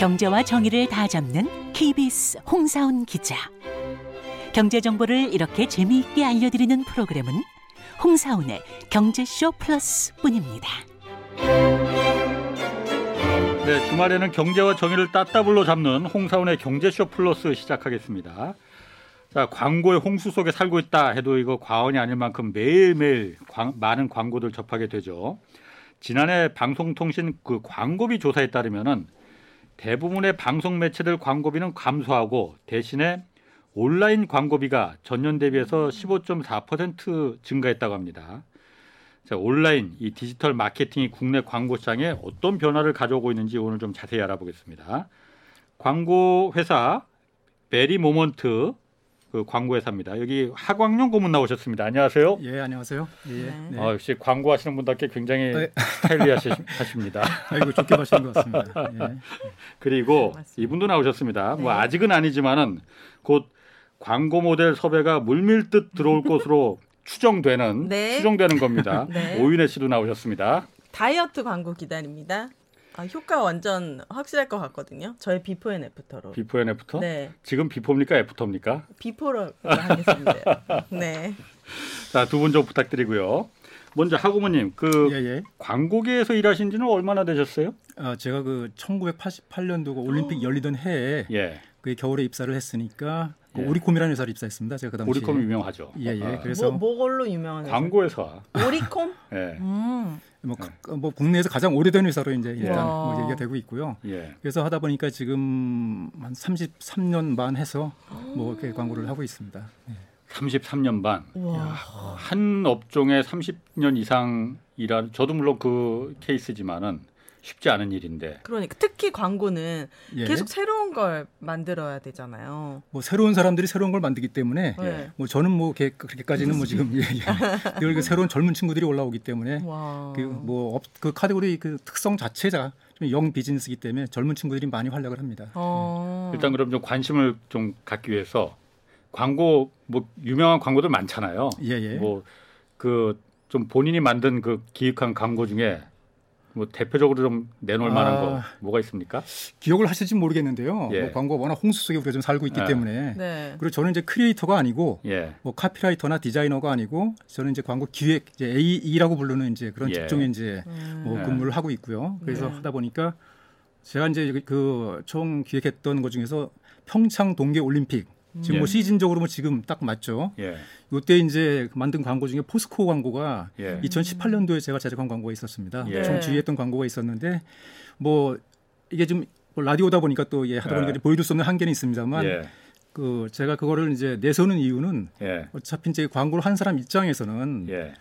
경제와 정의를 다 잡는 KBS 홍사훈 기자. 경제 정보를 이렇게 재미있게 알려드리는 프로그램은 홍사훈의 경제쇼 플러스뿐입니다. 네, 주말에는 경제와 정의를 따따블로 잡는 홍사훈의 경제쇼 플러스 시작하겠습니다. 자, 광고의 홍수 속에 살고 있다 해도 이거 과언이 아닐 만큼 매일매일 광, 많은 광고들 접하게 되죠. 지난해 방송통신 그 광고비 조사에 따르면은 대부분의 방송 매체들 광고비는 감소하고 대신에 온라인 광고비가 전년 대비해서 15.4% 증가했다고 합니다. 자, 온라인 이 디지털 마케팅이 국내 광고 시장에 어떤 변화를 가져오고 있는지 오늘 좀 자세히 알아보겠습니다. 광고 회사 베리 모먼트 그 광고 회사입니다. 여기 하광룡 고문 나오셨습니다. 안녕하세요. 예, 안녕하세요. 예. 네. 어, 역시 광고하시는 분답게 굉장히 네. stylish하십니다. 아이고 좋게 보시는 것 같습니다. 예. 그리고 맞습니다. 이분도 나오셨습니다. 뭐 네. 아직은 아니지만은 곧 광고 모델 섭외가 물밀듯 들어올 것으로 추정되는 네. 추정되는 겁니다. 네. 오윤혜 씨도 나오셨습니다. 다이어트 광고 기다립니다. 아, 효과 완전 확실할 것 같거든요. 저의 before and after로. before and after? 네, 지금 before입니까 after입니까? before로 하겠습니다. 네. 자, 두 분 좀 부탁드리고요. 먼저 하고모님, 그 예, 예. 광고계에서 일하신 지는 얼마나 되셨어요? 아, 제가 그 1988년도 올림픽 열리던 해에 예. 그 겨울에 입사를 했으니까 그 예. 오리콤이라는 회사를 입사했습니다. 제가 그 당시에. 오리콤 유명하죠. 예, 예. 아, 그래서 뭐, 뭐걸로 유명한 회사? 광고 회사. 오리콤? 예. 음. 뭐, 가- 뭐 국내에서 가장 오래된 회사로 이제 일단 와. 뭐 얘기가 되고 있고요. 예. 그래서 하다 보니까 지금 한 33년 반 해서 뭐 이렇게 광고를 하고 있습니다. 예. 33년 반. 와. 한 업종에 30년 이상 일하는 저도 물론 그 케이스지만은 쉽지 않은 일인데. 그러니까 특히 광고는 예. 계속 새로운 걸 만들어야 되잖아요. 뭐 새로운 사람들이 새로운 걸 만들기 때문에 네. 뭐 저는 뭐 게- 그렇게까지는 뭐 지금 예, 예. 늘그 새로운 젊은 친구들이 올라오기 때문에 와. 그뭐그 카테고리 그 특성 자체가 좀영 비즈니스이기 때문에 젊은 친구들이 많이 활약을 합니다. 어. 일단 그럼 좀 관심을 좀 갖기 위해서 광고 뭐 유명한 광고들 많잖아요. 예, 예. 뭐그 좀 본인이 만든 그 기획한 광고 중에 뭐 대표적으로 좀 내놓을 만한 아. 거 뭐가 있습니까? 기억을 하실지 모르겠는데요. 예. 뭐 광고가 워낙 홍수 속에 우리가 좀 살고 있기 네. 때문에 네. 그리고 저는 이제 크리에이터가 아니고 예. 뭐 카피라이터나 디자이너가 아니고 저는 이제 광고 기획 이제 AE라고 부르는 이제 그런 예. 직종에 이제 음. 뭐 네. 근무를 하고 있고요. 그래서 네. 하다 보니까 제가 이제 그 총 기획했던 것 중에서 평창 동계 올림픽 지금 예. 뭐 시즌적으로 뭐 지금 딱 맞죠. 예. 요때 이제 만든 광고 중에 포스코 광고가 예. 2018년도에 제가 제작한 광고가 있었습니다. 예. 총 지휘했던 광고가 있었는데 뭐 이게 좀 라디오다 보니까 또 예, 하다 보니까 예. 보여줄 수 없는 한계는 있습니다만 예. 그 제가 그거를 이제 내서는 이유는 예. 어차피 이제 광고를 한 사람 입장에서는 예.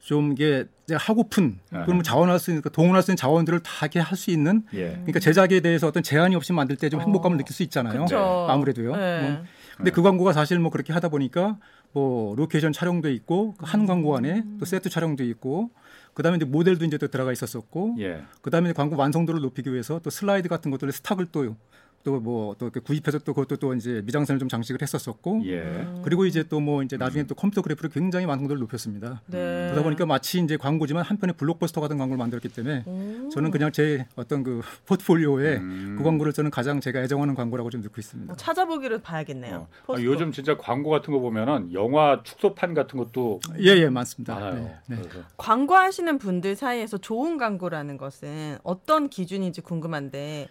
좀 이게 이제 하고픈. 그러면 자원할 수 있는 그 동원할 수 있는 자원들을 다 이렇게 할 수 있는 예. 그러니까 제작에 대해서 어떤 제한이 없이 만들 때좀 어. 행복감을 느낄 수 있잖아요. 그쵸. 아무래도요. 네. 뭐 근데 그 광고가 사실 뭐 그렇게 하다 보니까 뭐 로케이션 촬영도 있고 그 한 광고 안에 또 세트 촬영도 있고 그다음에 이제 모델도 이제 또 들어가 있었었고 예. 그다음에 광고 완성도를 높이기 위해서 또 슬라이드 같은 것들을 stock을 또 또 뭐 또 구입해서 또 그것도 또 이제 미장센을 좀 장식을 했었었고 예. 그리고 이제 또 뭐 이제 나중에 또 컴퓨터 그래픽을 굉장히 완성도를 높였습니다. 네. 그러다 보니까 마치 이제 광고지만 한편의 블록버스터 같은 광고를 만들었기 때문에 음. 저는 그냥 제 어떤 그 포트폴리오에 음. 그 광고를 저는 가장 제가 애정하는 광고라고 좀 두고 있습니다. 어, 찾아보기를 봐야겠네요. 어. 아. 요즘 진짜 광고 같은 거 보면은 영화 축소판 같은 것도 예, 예, 많습니다. 많아요. 네, 네. 그래서 광고하시는 분들 사이에서 좋은 광고라는 것은 어떤 기준인지 궁금한데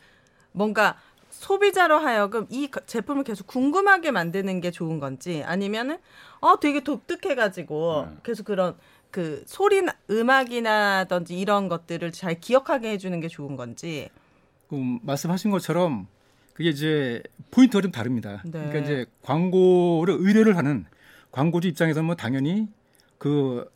뭔가 소비자로 하여금 이 가- 제품을 계속 궁금하게 만드는 게 좋은 건지 아니면은 어 되게 독특해가지고 네. 계속 그런 그 소리나 음악이나든지 이런 것들을 잘 기억하게 해주는 게 좋은 건지 그 말씀하신 것처럼 그게 이제 포인트가 좀 다릅니다. 네. 그러니까 이제 광고를 의뢰를 하는 광고주 입장에서는 뭐 당연히 그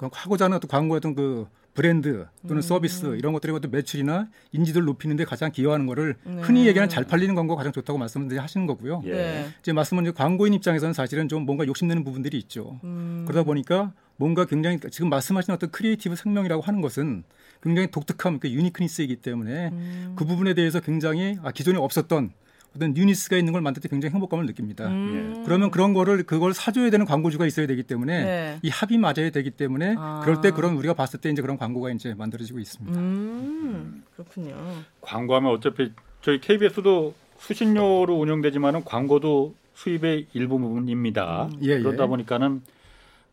하고자 하는 어떤 광고의 어떤 그 브랜드 또는 음. 서비스 이런 것들의 어떤 매출이나 인지도를 높이는데 가장 기여하는 거를 네. 흔히 얘기하는 잘 팔리는 광고가 가장 좋다고 말씀을 하시는 거고요. 예. 네. 이제 말씀은 이제 광고인 입장에서는 사실은 좀 뭔가 욕심내는 부분들이 있죠. 음. 그러다 보니까 뭔가 굉장히 지금 말씀하신 어떤 creative 생명이라고 하는 것은 굉장히 독특함, 그 유니크니스이기 때문에 음. 그 부분에 대해서 굉장히 아, 기존에 없었던 어떤 유니스가 있는 걸 만들 때 굉장히 행복감을 느낍니다. 음. 그러면 그런 거를 그걸 사줘야 되는 광고주가 있어야 되기 때문에 네. 이 합이 맞아야 되기 때문에 아. 그럴 때 그런 우리가 봤을 때 이제 그런 광고가 이제 만들어지고 있습니다. 음, 그렇군요. 광고하면 어차피 저희 KBS도 수신료로 운영되지만은 광고도 수입의 일부분입니다. 예, 예. 그러다 보니까는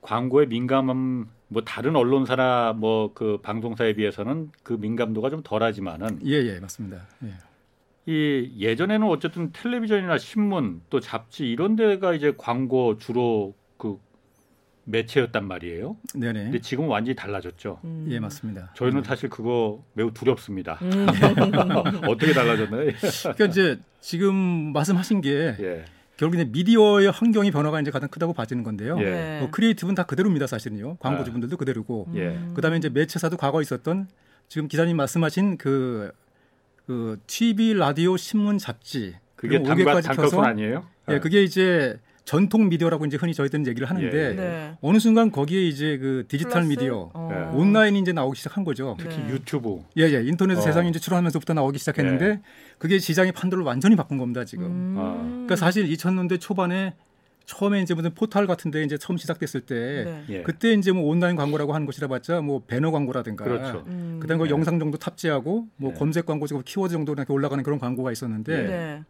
광고에 민감한 뭐 다른 언론사나 뭐 그 방송사에 비해서는 그 민감도가 좀 덜하지만은 예, 예, 맞습니다. 예. 이 예전에는 어쨌든 텔레비전이나 신문 또 잡지 이런 데가 이제 광고 주로 그 매체였단 말이에요. 네네. 근데 지금은 완전히 달라졌죠. 음. 예, 맞습니다. 저희는 사실 그거 매우 두렵습니다. 음. 어떻게 달라졌나요? 그러니까 이제 지금 말씀하신 게 예. 결국 이제 미디어의 환경이 변화가 이제 가장 크다고 봐지는 건데요. 예. 네. 뭐 creative는 다 그대로입니다, 사실은요. 광고주분들도 그대로고. 예. 음. 그다음에 이제 매체사도 과거 있었던 지금 기자님 말씀하신 그, 그 TV, 라디오, 신문, 잡지 그게 5개까지 단가뿐 켜서 아니에요? 예, 그게 이제 전통 미디어라고 이제 흔히 저희들은 얘기를 하는데 예, 예. 네. 어느 순간 거기에 이제 그 디지털 플러스? 미디어, 어. 예. 온라인이 이제 나오기 시작한 거죠. 특히 네. 유튜브. 예, 예. 인터넷 어. 세상이 이제 출현하면서부터 나오기 시작했는데 예. 그게 시장의 판도를 완전히 바꾼 겁니다, 지금. 음. 아. 그러니까 사실 2000년대 초반에 처음에 이제 무슨 포털 같은데 이제 처음 시작됐을 때 네. 예. 그때 이제 뭐 온라인 광고라고 하는 것이라 봤자 뭐 배너 광고라든가 그렇죠. 음. 그다음에 그 네. 영상 정도 탑재하고 뭐 네. 검색 광고 지금 키워드 정도 이렇게 올라가는 그런 광고가 있었는데 네. 네.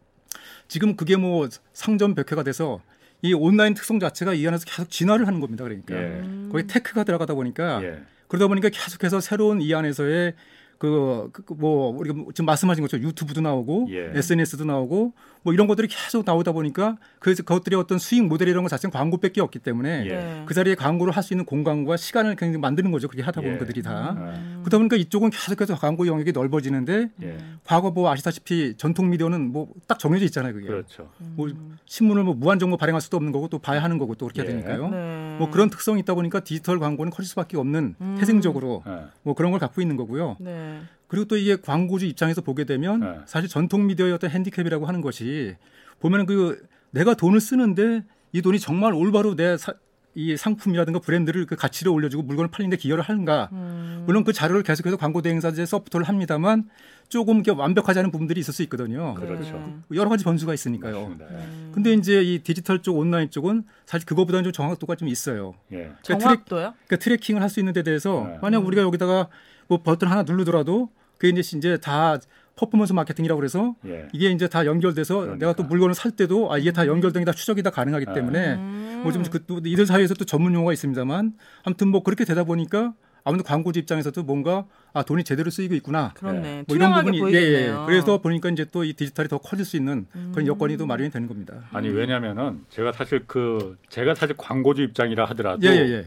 지금 그게 뭐 상점 백회가 돼서 이 온라인 특성 자체가 이 안에서 계속 진화를 하는 겁니다. 그러니까 예. 음. 거기 테크가 들어가다 보니까 예. 그러다 보니까 계속해서 새로운 이 안에서의 그, 그, 그 뭐, 우리가 뭐 지금 말씀하신 것처럼 유튜브도 나오고, 예. SNS도 나오고, 뭐 이런 것들이 계속 나오다 보니까, 그래서 그것들의 어떤 수익 모델 이런 것 자체는 광고밖에 없기 때문에, 예. 네. 그 자리에 광고를 할 수 있는 공간과 시간을 굉장히 만드는 거죠. 그렇게 하다 보면 예. 그들이 다. 음. 그러다 보니까 이쪽은 계속해서 광고 영역이 넓어지는데, 예. 과거 뭐 아시다시피 전통 미디어는 뭐 딱 정해져 있잖아요. 그게. 그렇죠. 뭐 신문을 뭐 무한 정보 발행할 수도 없는 거고 또 봐야 하는 거고 또 그렇게 예. 되니까요. 네. 뭐 그런 특성이 있다 보니까 디지털 광고는 커질 수밖에 없는 음. 태생적으로 예. 뭐 그런 걸 갖고 있는 거고요. 네. 그리고 또 이게 광고주 입장에서 보게 되면 네. 사실 전통 미디어의 어떤 핸디캡이라고 하는 것이 보면은 그 내가 돈을 쓰는데 이 돈이 정말 올바로 내 이 상품이라든가 브랜드를 그 가치를 올려주고 물건을 팔리는데 기여를 하는가. 음. 물론 그 자료를 계속해서 광고 대행사에서 서포트를 합니다만 조금 이게 완벽하지 않은 부분들이 있을 수 있거든요. 그렇죠. 여러 가지 변수가 있으니까요. 맞습니다. 예. 근데 이제 이 디지털 쪽 온라인 쪽은 사실 그거보다는 좀 정확도가 좀 있어요. 예. 그러니까 트랙, 정확도요? 그러니까 tracking을 할 수 있는 데 대해서 네. 만약 우리가 여기다가 뭐 버튼 하나 누르더라도 그게 이제 이제 다 퍼포먼스 마케팅이라고 그래서 예. 이게 이제 다 연결돼서 그러니까. 내가 또 물건을 살 때도 아 이게 다 연결된 다 추적이 다 가능하기 네. 때문에 음. 뭐좀 그, 또 이들 사이에서 또 전문 용어가 있습니다만 아무튼 뭐 그렇게 되다 보니까 아무튼 광고주 입장에서도 뭔가 아 돈이 제대로 쓰이고 있구나 그렇네. 뭐 이런 부분이 예, 예. 보이겠네요. 그래서 보니까 이제 또 이 디지털이 더 커질 수 있는 그런 음. 여건이 또 마련이 되는 겁니다. 아니 왜냐면은 제가 사실 그 제가 사실 광고주 입장이라 하더라도 예, 예, 예.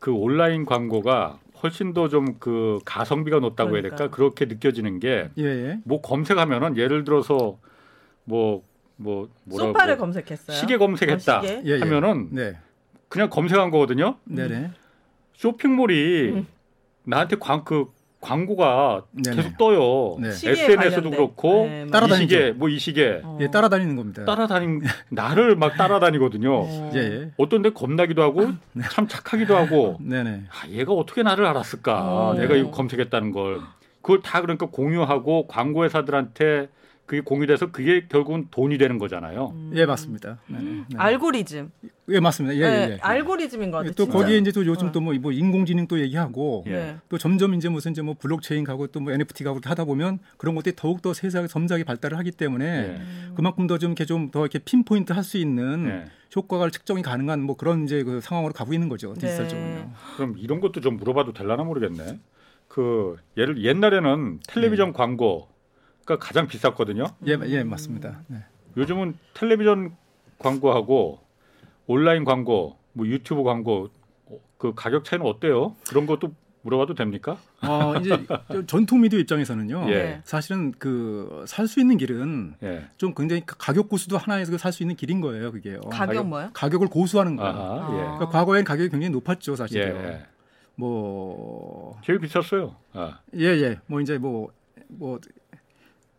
그 온라인 광고가 훨씬 더 좀 그 가성비가 높다고 해야 될까 그러니까. 그렇게 느껴지는 게 예, 예. 뭐 검색하면은 예를 들어서 뭐뭐 뭐라고 소파를 뭐 검색했어요. 시계 검색했다 어, 시계? 예, 예. 하면은 네. 그냥 검색한 거거든요. 네, 네. 쇼핑몰이 음. 나한테 광그 광고가 네네. 계속 떠요. 네. SNS도 관련된. 그렇고 네, 맞아요. 이 따라다니죠. 시계 뭐 이 시계 어. 예, 따라다니는 겁니다. 따라다니 나를 막 따라다니거든요. 어. 예, 예. 어떤 데 겁나기도 하고 참 착하기도 하고 네, 네. 아, 얘가 어떻게 나를 알았을까? 어. 내가 이거 검색했다는 걸. 그걸 다 그러니까 공유하고 광고 회사들한테 그게 공유돼서 그게 결국은 돈이 되는 거잖아요. 음. 예, 맞습니다. 네, 네. 네. 알고리즘. 예, 맞습니다. 예, 네, 예, 예. 알고리즘인 것 같아요. 또 진짜. 거기에 이제 또 요즘 어. 또뭐 인공지능 또 얘기하고 예. 네. 또 점점 이제 무슨 이제 뭐 블록체인 가고 또 뭐 NFT 가고 이렇게 하다 보면 그런 것들이 더욱 더 세세하게 점잖게 발달을 하기 때문에 예. 그만큼 더 좀 이렇게 좀 더 이렇게 핀포인트 할 수 있는 예. 효과가 측정이 가능한 뭐 그런 이제 그 상황으로 가고 있는 거죠 디지털 네. 그럼 이런 것도 좀 물어봐도 될라나 모르겠네. 그 예를 옛날에는 텔레비전 광고 가 가장 비쌌거든요. 예, 예, 맞습니다. 네. 요즘은 텔레비전 광고하고 온라인 광고, 뭐 유튜브 광고 어, 그 가격 차이는 어때요? 그런 것도 물어봐도 됩니까? 어, 이제 저 전통 미디어 입장에서는요. 예. 사실은 그 살 수 있는 길은 예. 좀 굉장히 가격 고수도 하나에서 살 수 있는 길인 거예요, 그게요. 가격 뭐요? 가격을 고수하는 거예요. 아하, 아. 그러니까 과거엔 가격이 굉장히 높았죠, 예. 사실요. 예. 뭐 제일 비쌌어요. 아. 예, 예. 뭐 이제 뭐 뭐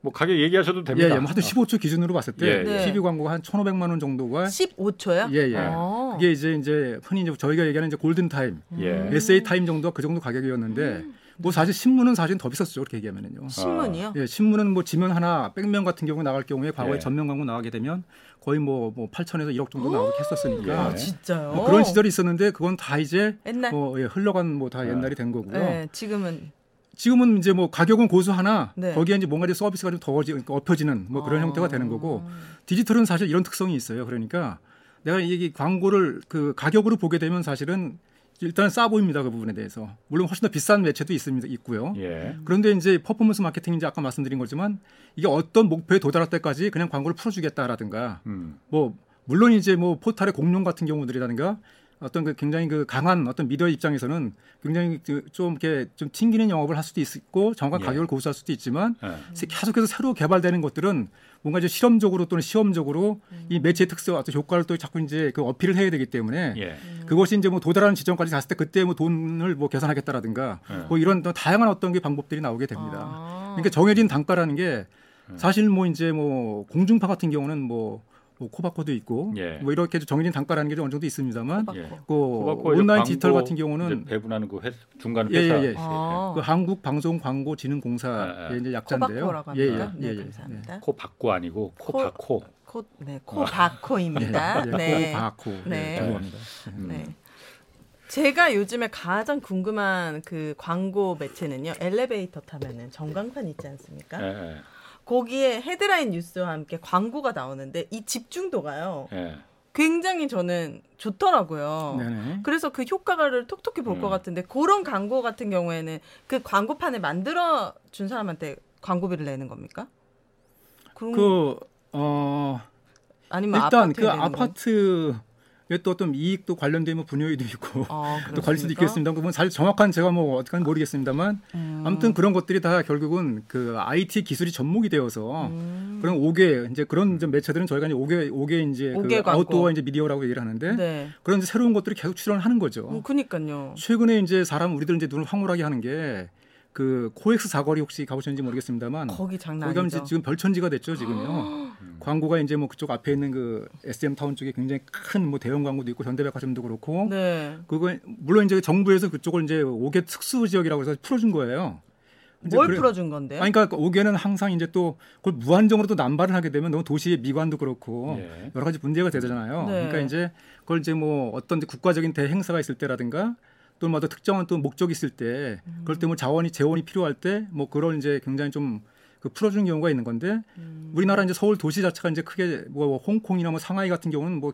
뭐 가격 얘기하셔도 예, 됩니다. 예. 뭐 하여튼 15초 기준으로 봤을 때 예, 예. TV 광고가 한 1,500만 원 정도가 15초요? 예, 예. 어. 그게 이제 이제 흔히 이제 저희가 얘기하는 이제 골든 타임, 예. SA 타임 정도가 그 정도 가격이었는데 뭐 사실 신문은 사실 더 비쌌죠. 그렇게 얘기하면은요. 신문이요? 예, 신문은 뭐 지면 하나 백면 같은 경우 나갈 경우에 과거에 예. 전면 광고 나가게 되면 거의 뭐, 뭐 8천에서 1억 정도 나오게 했었으니까 예. 아, 진짜요? 뭐 그런 시절이 있었는데 그건 다 이제 옛날. 뭐 예, 흘러간 뭐 다 옛날이 된 거고요. 네, 지금은 지금은 이제 뭐 가격은 고수 하나 네. 거기에 이제 뭔가 이제 서비스가 좀 더워지 그러니까 엎혀지는 뭐 그런 아. 형태가 되는 거고 디지털은 사실 이런 특성이 있어요. 그러니까 내가 이게 광고를 그 가격으로 보게 되면 사실은 일단 싸 보입니다. 그 부분에 대해서. 물론 훨씬 더 비싼 매체도 있습니다. 있고요. 예. 그런데 이제 퍼포먼스 마케팅 이제 아까 말씀드린 거지만 이게 어떤 목표에 도달할 때까지 그냥 광고를 풀어주겠다라든가 음. 뭐 물론 이제 뭐 포탈의 공룡 같은 경우들이라든가 어떤 그 굉장히 그 강한 어떤 미디어 입장에서는 굉장히 그좀 이렇게 좀 튕기는 영업을 할 수도 있고 정확한 예. 가격을 고수할 수도 있지만 예. 계속해서 새로 개발되는 것들은 뭔가 이제 실험적으로 또는 시험적으로 이 매체의 특성 어떤 효과를 또 자꾸 이제 그 어필을 해야 되기 때문에 예. 그것이 이제 뭐 도달하는 지점까지 갔을 때 그때 뭐 돈을 뭐 계산하겠다라든가 예. 뭐 이런 또 다양한 어떤 게 방법들이 나오게 됩니다. 아. 그러니까 정해진 단가라는 게 음. 사실 뭐 이제 뭐 공중파 같은 경우는 뭐, 뭐 코바코도 있고 예. 뭐 이렇게 정해진 단가라는 게 좀 어느 정도 있습니다만 코바코. 예. 그 코바코 온라인 디지털 같은 경우는 배분하는 그 회, 중간 예, 회사. 예, 예. 아. 그 한국 방송 광고 진흥공사의 예, 예. 이제 약자인데요. 코바코라고 예, 합니다. 예, 네, 예, 예. 감사합니다. 코 바코 아니고 코 코- 바코. 코, 네, 코바코입니다. 예, 네. 코바코. 네. 네. 죄송합니다. 음. 네. 제가 요즘에 가장 궁금한 그 광고 매체는요. 엘리베이터 타면은 전광판 있지 않습니까? 예, 예. 거기에 헤드라인 뉴스와 함께 광고가 나오는데 이 집중도가요. 예. 굉장히 저는 좋더라고요. 네네. 그래서 그 효과를 톡톡히 볼것 음. 같은데 그런 광고 같은 경우에는 그 광고판을 만들어 준 사람한테 광고비를 내는 겁니까? 그럼 그 어, 아니면 일단 그 내는 건? 아파트 에또 어떤 이익도 관련되면 분요일도 있고 아, 또 관리 수도? 있겠습니다. 그건 잘 정확한 제가 뭐 어떻게 모르겠습니다만 음. 아무튼 그런 것들이 다 결국은 그 IT 기술이 접목이 되어서 음. 그런 5개 이제 그런 이제 매체들은 저희가 이제 5개 5개 이제 그. 아웃도어 이제 미디어라고 얘기를 하는데 네. 그런 새로운 것들이 계속 출연을 하는 거죠. 음, 그니까요. 최근에 이제 사람 우리들 이제 눈을 황홀하게 하는 게 그 코엑스 사거리 혹시 가보셨는지 모르겠습니다만 거기 장난 거기 가면 아니죠. 이제 지금 별천지가 됐죠 지금요. 광고가 이제 뭐 그쪽 앞에 있는 그 SM 타운 쪽에 굉장히 큰 뭐 대형 광고도 있고 현대백화점도 그렇고 네. 그거 물론 이제 정부에서 그쪽을 이제 옥외 특수 지역이라고 해서 풀어준 거예요. 뭘 그래- 풀어준 건데요? 아니, 그러니까 옥외는 항상 이제 또 그걸 무한정으로 또 남발을 하게 되면 너무 도시의 미관도 그렇고 예. 여러 가지 문제가 되잖아요. 네. 그러니까 이제 그걸 이제 뭐 어떤 국가적인 대행사가 있을 때라든가 또뭐 특정한 또 목적이 있을 때 그럴 때 뭐 자원이 재원이 필요할 때 뭐 그걸 이제 굉장히 좀 그 풀어주는 경우가 있는 건데 음. 우리나라 이제 서울 도시 자체가 이제 크게 뭐 홍콩이나 뭐 상하이 같은 경우는 뭐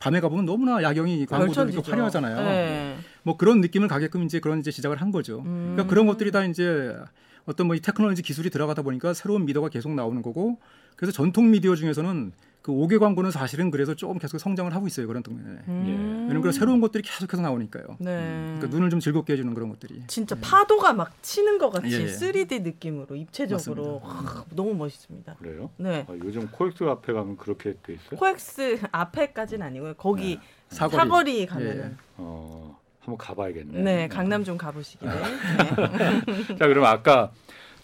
밤에 가보면 너무나 야경이 광고들이 화려하잖아요. 네. 뭐 그런 느낌을 가게끔 이제 그런 이제 시작을 한 거죠. 음. 그러니까 그런 것들이 다 이제 어떤 뭐 이 테크놀로지 기술이 들어가다 보니까 새로운 미디어가 계속 나오는 거고 그래서 전통 미디어 중에서는 그 옥외 광고는 사실은 그래서 조금 계속 성장을 하고 있어요 그런 동네에. 음. 왜냐면 그 새로운 것들이 계속해서 나오니까요. 네. 그러니까 눈을 좀 즐겁게 해주는 그런 것들이. 진짜 파도가 막 치는 것 같이 예, 예. 3D 느낌으로 입체적으로 와, 너무 멋있습니다. 그래요? 네. 아, 요즘 코엑스 앞에 가면 그렇게 돼 있어요? 코엑스 앞에까지는 아니고요. 거기 네. 사거리. 사거리, 가면은 예. 어, 한번 가봐야겠네. 네, 강남 좀 가보시기를. 아. 네. 자, 그럼 아까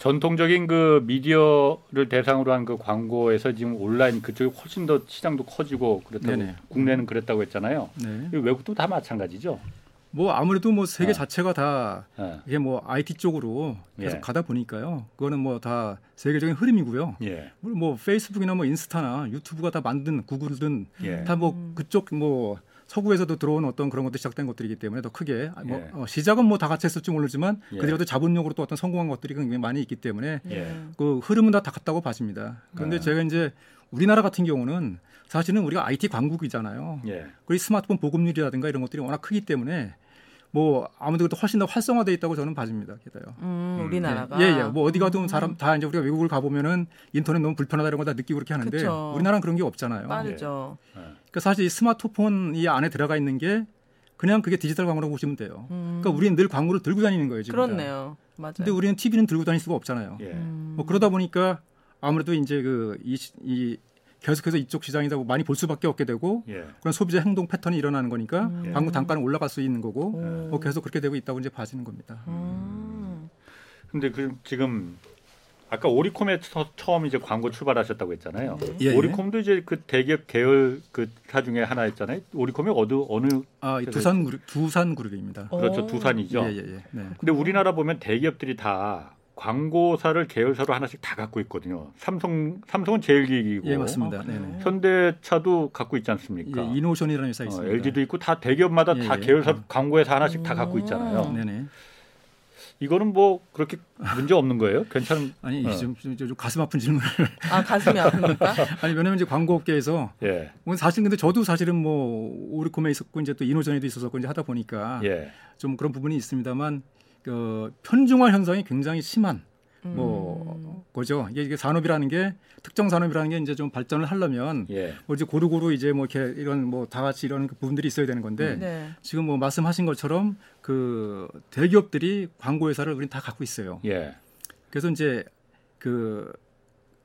전통적인 그 미디어를 대상으로 한 그 광고에서 지금 온라인 그쪽이 훨씬 더 시장도 커지고 그렇다고 네네. 국내는 그랬다고 했잖아요. 네. 이 외국도 다 마찬가지죠. 뭐 아무래도 뭐 세계 아. 자체가 다 예. 이게 뭐 IT 쪽으로 계속 예. 가다 보니까요. 그거는 뭐 다 세계적인 흐름이고요. 예. 물론 뭐 페이스북이나 뭐 인스타나 유튜브가 다 만든 구글든 예. 다뭐 그쪽 뭐 서구에서도 들어온 어떤 그런 것들이 시작된 것들이기 때문에 더 크게 아, 뭐 예. 어, 시작은 뭐 다 같이 했을지 모르지만 예. 그들도 자본력으로 또 어떤 성공한 것들이 굉장히 많이 있기 때문에 예. 그 흐름은 다 같다고 봐집니다. 그런데 네. 제가 이제 우리나라 같은 경우는 사실은 우리가 IT 강국이잖아요. 예. 그리고 스마트폰 보급률이라든가 이런 것들이 워낙 크기 때문에 뭐 아무래도 훨씬 더 활성화돼 있다고 저는 봐집니다. 게다가. 음, 우리나라가. 예, 예. 뭐 어디 가도 사람 다 이제 우리가 외국을 가보면은 인터넷 너무 불편하다 이런 거다 느끼고 그렇게 하는데 그쵸. 우리나라는 그런 게 없잖아요. 빠르죠. 그러니까 사실 이 스마트폰 이 안에 들어가 있는 게 그냥 그게 디지털 광고라고 보시면 돼요. 음, 그러니까 우리는 늘 광고를 들고 다니는 거예요, 지금. 다. 그렇네요. 맞아요. 근데 우리는 TV는 들고 다닐 수가 없잖아요. 예. 음. 뭐 그러다 보니까 아무래도 이제 그이 이 계속해서 이쪽 시장에서 많이 볼 수밖에 없게 되고 예. 그런 소비자 행동 패턴이 일어나는 거니까 음. 광고 단가는 올라갈 수 있는 거고 오. 뭐 계속 그렇게 되고 있다고 이제 봐지는 겁니다. 음. 근데 그 지금 아까 오리콤에 처, 처음 이제 광고 출발하셨다고 했잖아요. 네. 예, 예. 오리콤도 이제 그 대기업 계열 그사 중에 하나였잖아요. 오리콤이 어느 어느 아, 두산 그룹 두산 그룹입니다. 어. 그렇죠 두산이죠. 예, 예, 예. 네. 근데 우리나라 보면 대기업들이 다 광고사를 계열사로 하나씩 다 갖고 있거든요. 삼성 삼성은 제일기획이고 예, 맞습니다. 아, 네? 네. 현대차도 갖고 있지 않습니까? 예, 이노션이라는 회사 어, 있습니다. LG도 있고 다 대기업마다 예, 다 예. 계열사 음. 광고회사 하나씩 다 갖고 있잖아요. 음. 네네. 이거는 뭐 그렇게 문제 없는 거예요? 괜찮은? 아니 어. 좀, 좀, 좀 가슴 아픈 질문을 아 가슴이 아픕니까? 아니 왜냐면 이제 광고업계에서 예, 뭐 사실 근데 저도 사실은 뭐 오리콤에 있었고 이제 또 이노전에도 있었었고 이제 하다 보니까 예, 좀 그런 부분이 있습니다만 그 편중화 현상이 굉장히 심한 음. 뭐 거죠. 이게, 이게 산업이라는 게 특정 산업이라는 게 이제 좀 발전을 하려면 예, 뭐 이제 고루고루 이제 뭐 이렇게 이런 뭐 다 같이 이런 그 부분들이 있어야 되는 건데 네. 지금 뭐 말씀하신 것처럼 그 대기업들이 광고 회사를 우린 다 갖고 있어요. 예, 그래서 이제 그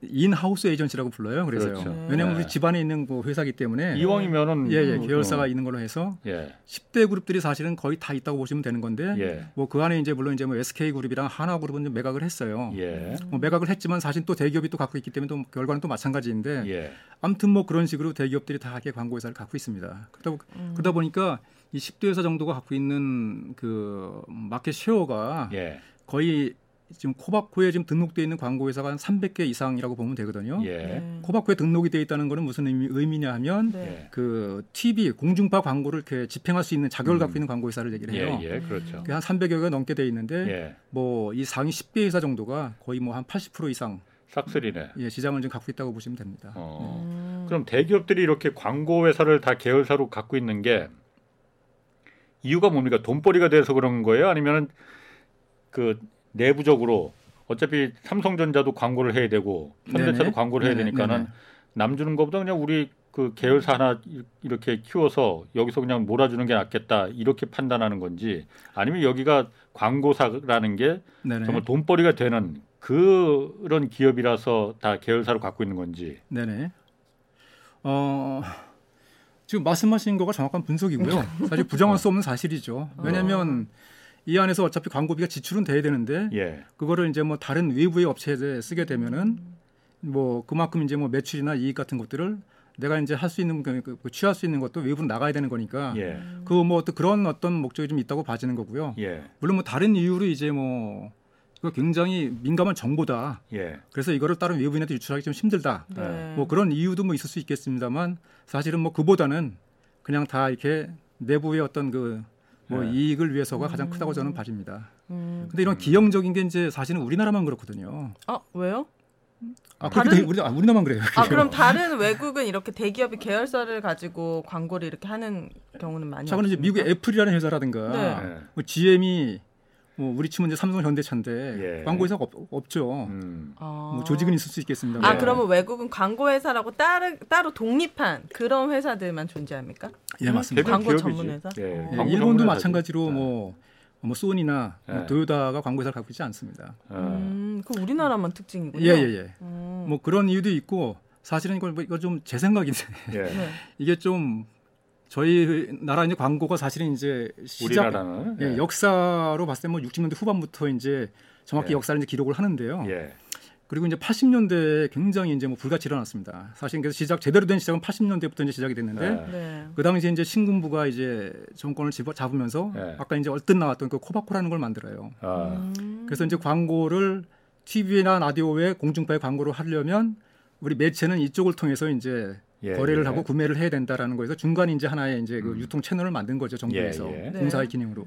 in-house agency라고 불러요. 그래서요. 그렇죠. 왜냐하면 네. 우리 집안에 있는 그 회사기 때문에 이왕이면은 예, 예, 그, 계열사가 어, 있는 걸로 해서 예, 10대 그룹들이 사실은 거의 다 있다고 보시면 되는 건데 예, 뭐그 안에 이제 물론 이제 뭐 SK 그룹이랑 하나 그룹은 좀 매각을 했어요. 예, 뭐 매각을 했지만 사실 또 대기업이 또 갖고 있기 때문에 또 결과는 또 마찬가지인데 예, 아무튼 뭐 그런 식으로 대기업들이 다 하게 광고 회사를 갖고 있습니다. 그러다, 보- 음. 그러다 보니까 이 10대 회사 정도가 갖고 있는 그 마켓 쉐어가 예, 거의 지금 코바코에 지금 등록돼 있는 광고 회사가 한 300개 이상이라고 보면 되거든요. 예, 네. 코바코에 등록이 돼 있다는 거는 무슨 의미, 의미냐 하면 네. 예, 그 TV 공중파 광고를 이렇게 집행할 수 있는 자격을 음. 갖고 있는 광고 회사를 얘기를 해요. 예, 예, 그렇죠. 한 300여 개가 넘게 돼 있는데 예, 뭐이 상위 10개 회사 정도가 거의 뭐 한 80% 이상 싹쓸이네. 예, 시장을 좀 갖고 있다고 보시면 됩니다. 어. 음. 그럼 대기업들이 이렇게 광고 회사를 다 계열사로 갖고 있는 게 이유가 뭡니까? 돈벌이가 돼서 그런 거예요? 아니면은 그 내부적으로 어차피 삼성전자도 광고를 해야 되고 현대차도 네네. 광고를 해야 네네, 되니까는 네네. 남 주는 것보다 그냥 우리 그 계열사 하나 이렇게 키워서 여기서 그냥 몰아주는 게 낫겠다 이렇게 판단하는 건지 아니면 여기가 광고사라는 게 네네. 정말 돈벌이가 되는 그런 기업이라서 다 계열사로 갖고 있는 건지 네네. 어, 지금 말씀하신 거가 정확한 분석이고요. 사실 부정할 수 없는 사실이죠. 왜냐하면 이 안에서 어차피 광고비가 지출은 돼야 되는데 예 그거를 이제 뭐 다른 외부의 업체에 쓰게 되면은 뭐 그만큼 이제 뭐 매출이나 이익 같은 것들을 내가 이제 할 수 있는 그, 그, 그 취할 수 있는 것도 외부로 나가야 되는 거니까 예, 그뭐 어떤 그런 어떤 목적이 좀 있다고 봐지는 거고요. 예, 물론 뭐 다른 이유로 이제 뭐 이거 굉장히 민감한 정보다. 예, 그래서 이거를 다른 외부인한테 유출하기 좀 힘들다. 네. 뭐 그런 이유도 뭐 있을 수 있겠습니다만 사실은 뭐 그보다는 그냥 다 이렇게 내부의 어떤 그 뭐 네. 이익을 위해서가 가장 크다고 저는 봐집니다. 음. 근데 이런 기형적인 게 이제 사실은 우리나라만 그렇거든요. 아 왜요? 아, 그렇게 다른- 돼- 우리 아, 우리나라만 그래요. 아 그럼 다른 외국은 이렇게 대기업이 계열사를 가지고 광고를 이렇게 하는 경우는 많이 자, 그럼 이제? 미국의 애플이라는 회사라든가 네. 예. 뭐 GM이 뭐 우리 치면 이제 삼성 현대차인데 예. 광고 회사가 없, 없죠. 음. 아. 뭐 조직은 있을 수 있겠습니다. 아 예. 그러면 외국은 광고 회사라고 따로 따로 독립한 그런 회사들만 존재합니까? 예, 맞습니다. 대부분 광고 기업이지. 전문 회사? 예, 어. 예, 광고 일본도 전문 마찬가지로 회사지. 뭐, 뭐 소니나 뭐 예. 도요타가 광고 회사를 갖고 있지 않습니다. 어. 음, 그 우리나라만 특징이군요. 예, 예, 예. 음. 뭐 그런 이유도 있고 사실은 이걸 뭐 이거 좀 제 생각인데 예. 네. 이게 좀 저희 나라 이제 광고가 사실은 이제 시작 우리나라는 예, 역사로 봤을 때뭐 60년대 후반부터 이제 정확히 예. 역사를 이제 기록을 하는데요. 예. 그리고 이제 80년대에 굉장히 이제 뭐 불같이 일어났습니다. 사실 그래서 시작 제대로 된 시작은 80년대부터 이제 시작이 됐는데 예. 네. 그 당시에 이제 신군부가 이제 정권을 집어 잡으면서 예. 아까 이제 얼뜻 나왔던 그 코바코라는 걸 만들어요. 아. 음. 그래서 이제 광고를 TV나 라디오에 공중파에 광고를 하려면 우리 매체는 이쪽을 통해서 이제 예, 거래를 예. 하고 구매를 해야 된다라는 거에서 중간에 이제 하나의 이제 그 음. 유통 채널을 만든 거죠 정부에서 예, 예. 공사의 네. 기능으로.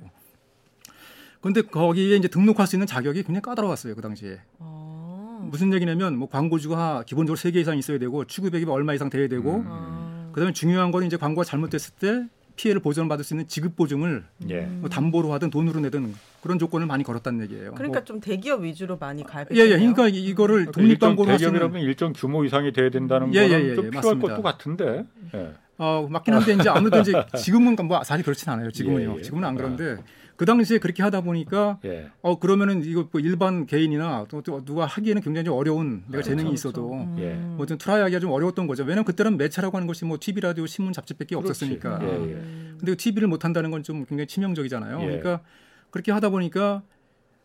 그런데 거기에 이제 등록할 수 있는 자격이 굉장히 까다로웠어요 그 당시에. 어. 무슨 얘기냐면 뭐 광고주가 기본적으로 세 개 이상 있어야 되고 추구백이 얼마 이상 돼야 되고 음. 아. 그다음에 중요한 거는 이제 광고가 잘못됐을 때 피해를 보전받을 수 있는 지급 보증을 예. 뭐 담보로 하든 돈으로 내든 그런 조건을 많이 걸었다는 얘기예요. 그러니까 뭐 좀 대기업 위주로 많이 예, 가입했네요. 예. 그러니까 이- 이거를 독립 일정 광고로 할수 있는 대기업이라면 일정 규모 이상이 돼야 된다는 예, 거는 예, 예, 좀 예, 필요할 맞습니다. 것도 같은데. 예. 어, 맞긴 한데 이제 아무래도 이제 지금은 뭐 사실 그렇진 않아요. 지금은요. 예, 예. 지금은 안 그런데 그 당시에 그렇게 하다 보니까 예. 어 그러면은 이거 뭐 일반 개인이나 또, 또 누가 하기에는 굉장히 좀 어려운 내가 재능이 그렇죠, 있어도 그렇죠. 예. 음. 뭐좀 트라이하기가 좀 어려웠던 거죠. 왜냐면 그때는 매체라고 하는 것이 뭐 TV, 라디오, 신문, 잡지밖에. 없었으니까. 예, 예. 음. 근데 TV를 못 한다는 건 좀 굉장히 치명적이잖아요. 예. 그러니까 그렇게 하다 보니까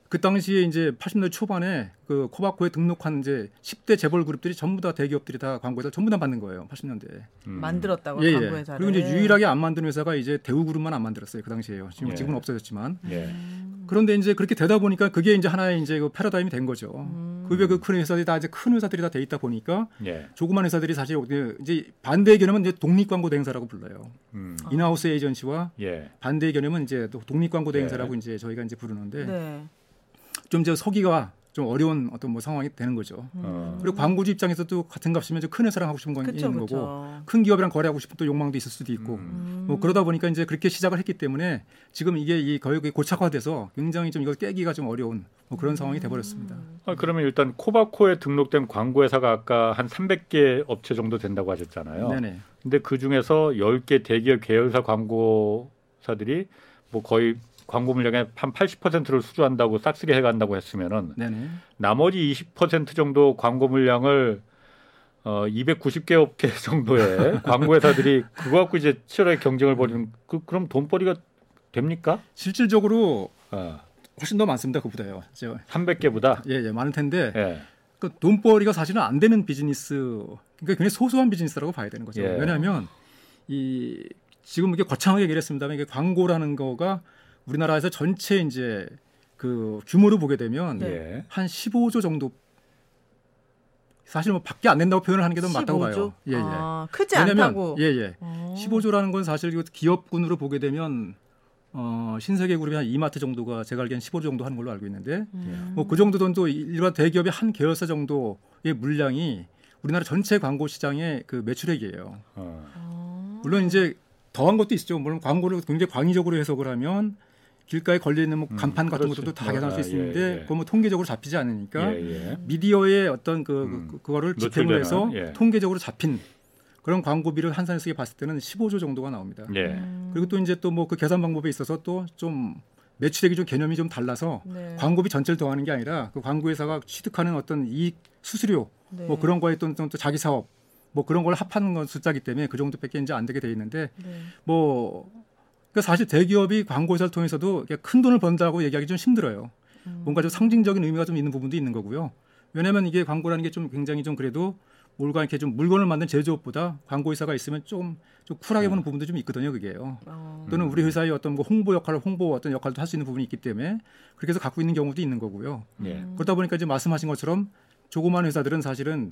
그 당시에 이제 80년대 초반에 그 코바코에 등록한 이제 10대 재벌 그룹들이 전부 다 대기업들이 다 광고에서 전부 다 받는 거예요. 80년대에. 음. 만들었다고 예, 광고 예. 회사를. 그리고 이제 유일하게 안 만든 회사가 이제 대우그룹만 안 만들었어요. 그 당시에요. 지금 예. 지금은 없어졌지만. 예. 그런데 이제 그렇게 되다 보니까 그게 이제 하나의 이제 그 패러다임이 된 거죠. 음. 그 외에 그큰 회사들이 다 이제 큰 회사들이 다 돼 있다 보니까 예. 조그만 회사들이 사실 이제 반대의 개념은 이제 독립 광고 대행사라고 불러요. 음. 인하우스 에이전시와 예. 반대의 개념은 이제 또 독립 광고 네. 대행사라고 이제 저희가 이제 부르는데 네. 좀 이제 서기가 좀 어려운 어떤 뭐 상황이 되는 거죠. 어. 그리고 광고주 입장에서도 같은 값이면 좀 큰 회사랑 하고 싶은 건 그쵸, 있는 그쵸. 거고 큰 기업이랑 거래하고 싶은 또 욕망도 있을 수도 있고 음. 뭐 그러다 보니까 이제 그렇게 시작을 했기 때문에 지금 이게 이 거액이 고착화돼서 굉장히 좀 이걸 깨기가 좀 어려운 뭐 그런 상황이 돼버렸습니다. 아, 그러면 일단 코바코에 등록된 광고 회사가 아까 한 300개 업체 정도 된다고 하셨잖아요. 네네. 근데 그 중에서 10개 대기업 계열사 광고사들이 뭐 거의 광고 물량의 한 80%를 수주한다고 싹쓸이 해간다고 했으면은 네네. 나머지 20% 정도 광고 물량을 어 290개 업계 정도의 광고 회사들이 그거 갖고 이제 치열하게 경쟁을 벌이는 그 그럼 돈벌이가 됩니까? 실질적으로 어, 훨씬 더 많습니다. 그보다요. 저, 300개보다. 예, 예, 많을 텐데 예. 그 돈벌이가 사실은 안 되는 비즈니스, 그러니까 굉장히 소소한 비즈니스라고 봐야 되는 거죠. 예. 왜냐하면 이 지금 이게 거창하게 얘기를 했습니다만 이게 광고라는 거가 우리나라에서 전체 이제 그 규모를 보게 되면 네. 예. 한 15조 정도 사실 뭐 밖에 안 된다고 표현을 하는 게 더 맞다고 15조? 봐요. 예, 예. 아, 크지 왜냐면 않다고. 예, 예. 어. 15조라는 건 사실 이거 기업군으로 보게 되면 어, 신세계 그룹이 한 이마트 정도가 제가 알기엔 15조 정도 하는 걸로 알고 있는데 음. 뭐그 정도 돈도 일반 대기업의 한 계열사 정도의 물량이 우리나라 전체 광고 시장의 그 매출액이에요. 어. 어. 물론 이제 더한 것도 있죠. 물론 광고를 굉장히 광의적으로 해석을 하면 길가에 걸려 있는 뭐 음, 간판 같은 그렇지. 것들도 다 계산할 수 아, 있는데 예, 예. 그거 뭐 통계적으로 잡히지 않으니까 예, 예. 미디어의 어떤 그, 음. 그 그거를 노출되는, 해서 예. 통계적으로 잡힌 그런 광고비를 한산에 쓰게 봤을 때는 15조 정도가 나옵니다. 예. 음. 그리고 또 이제 또 뭐 그 계산 방법에 있어서 또좀 매출액이 좀 개념이 좀 달라서 네. 광고비 전체를 더하는 게 아니라 그 광고 회사가 취득하는 어떤 이익 수수료 네. 뭐 그런 거에 또, 또, 또 자기 사업 뭐 그런 걸 합하는 건 숫자기 때문에 그 정도밖에 이제 안 되게 돼 있는데 네. 뭐 그러니까 사실 대기업이 광고 회사를 통해서도 큰 돈을 번다고 얘기하기 좀 힘들어요. 음. 뭔가 좀 상징적인 의미가 좀 있는 부분도 있는 거고요. 왜냐하면 이게 광고라는 게 좀 굉장히 좀 그래도 뭘까 이렇게 좀 물건을 만든 제조업보다 광고 회사가 있으면 좀, 좀 쿨하게 보는 부분도 좀 있거든요. 그게요. 어. 또는 우리 회사의 어떤 뭐 홍보 역할을 홍보 어떤 역할도 할 수 있는 부분이 있기 때문에 그렇게 해서 갖고 있는 경우도 있는 거고요. 예. 그러다 보니까 이제 말씀하신 것처럼 조그마한 회사들은 사실은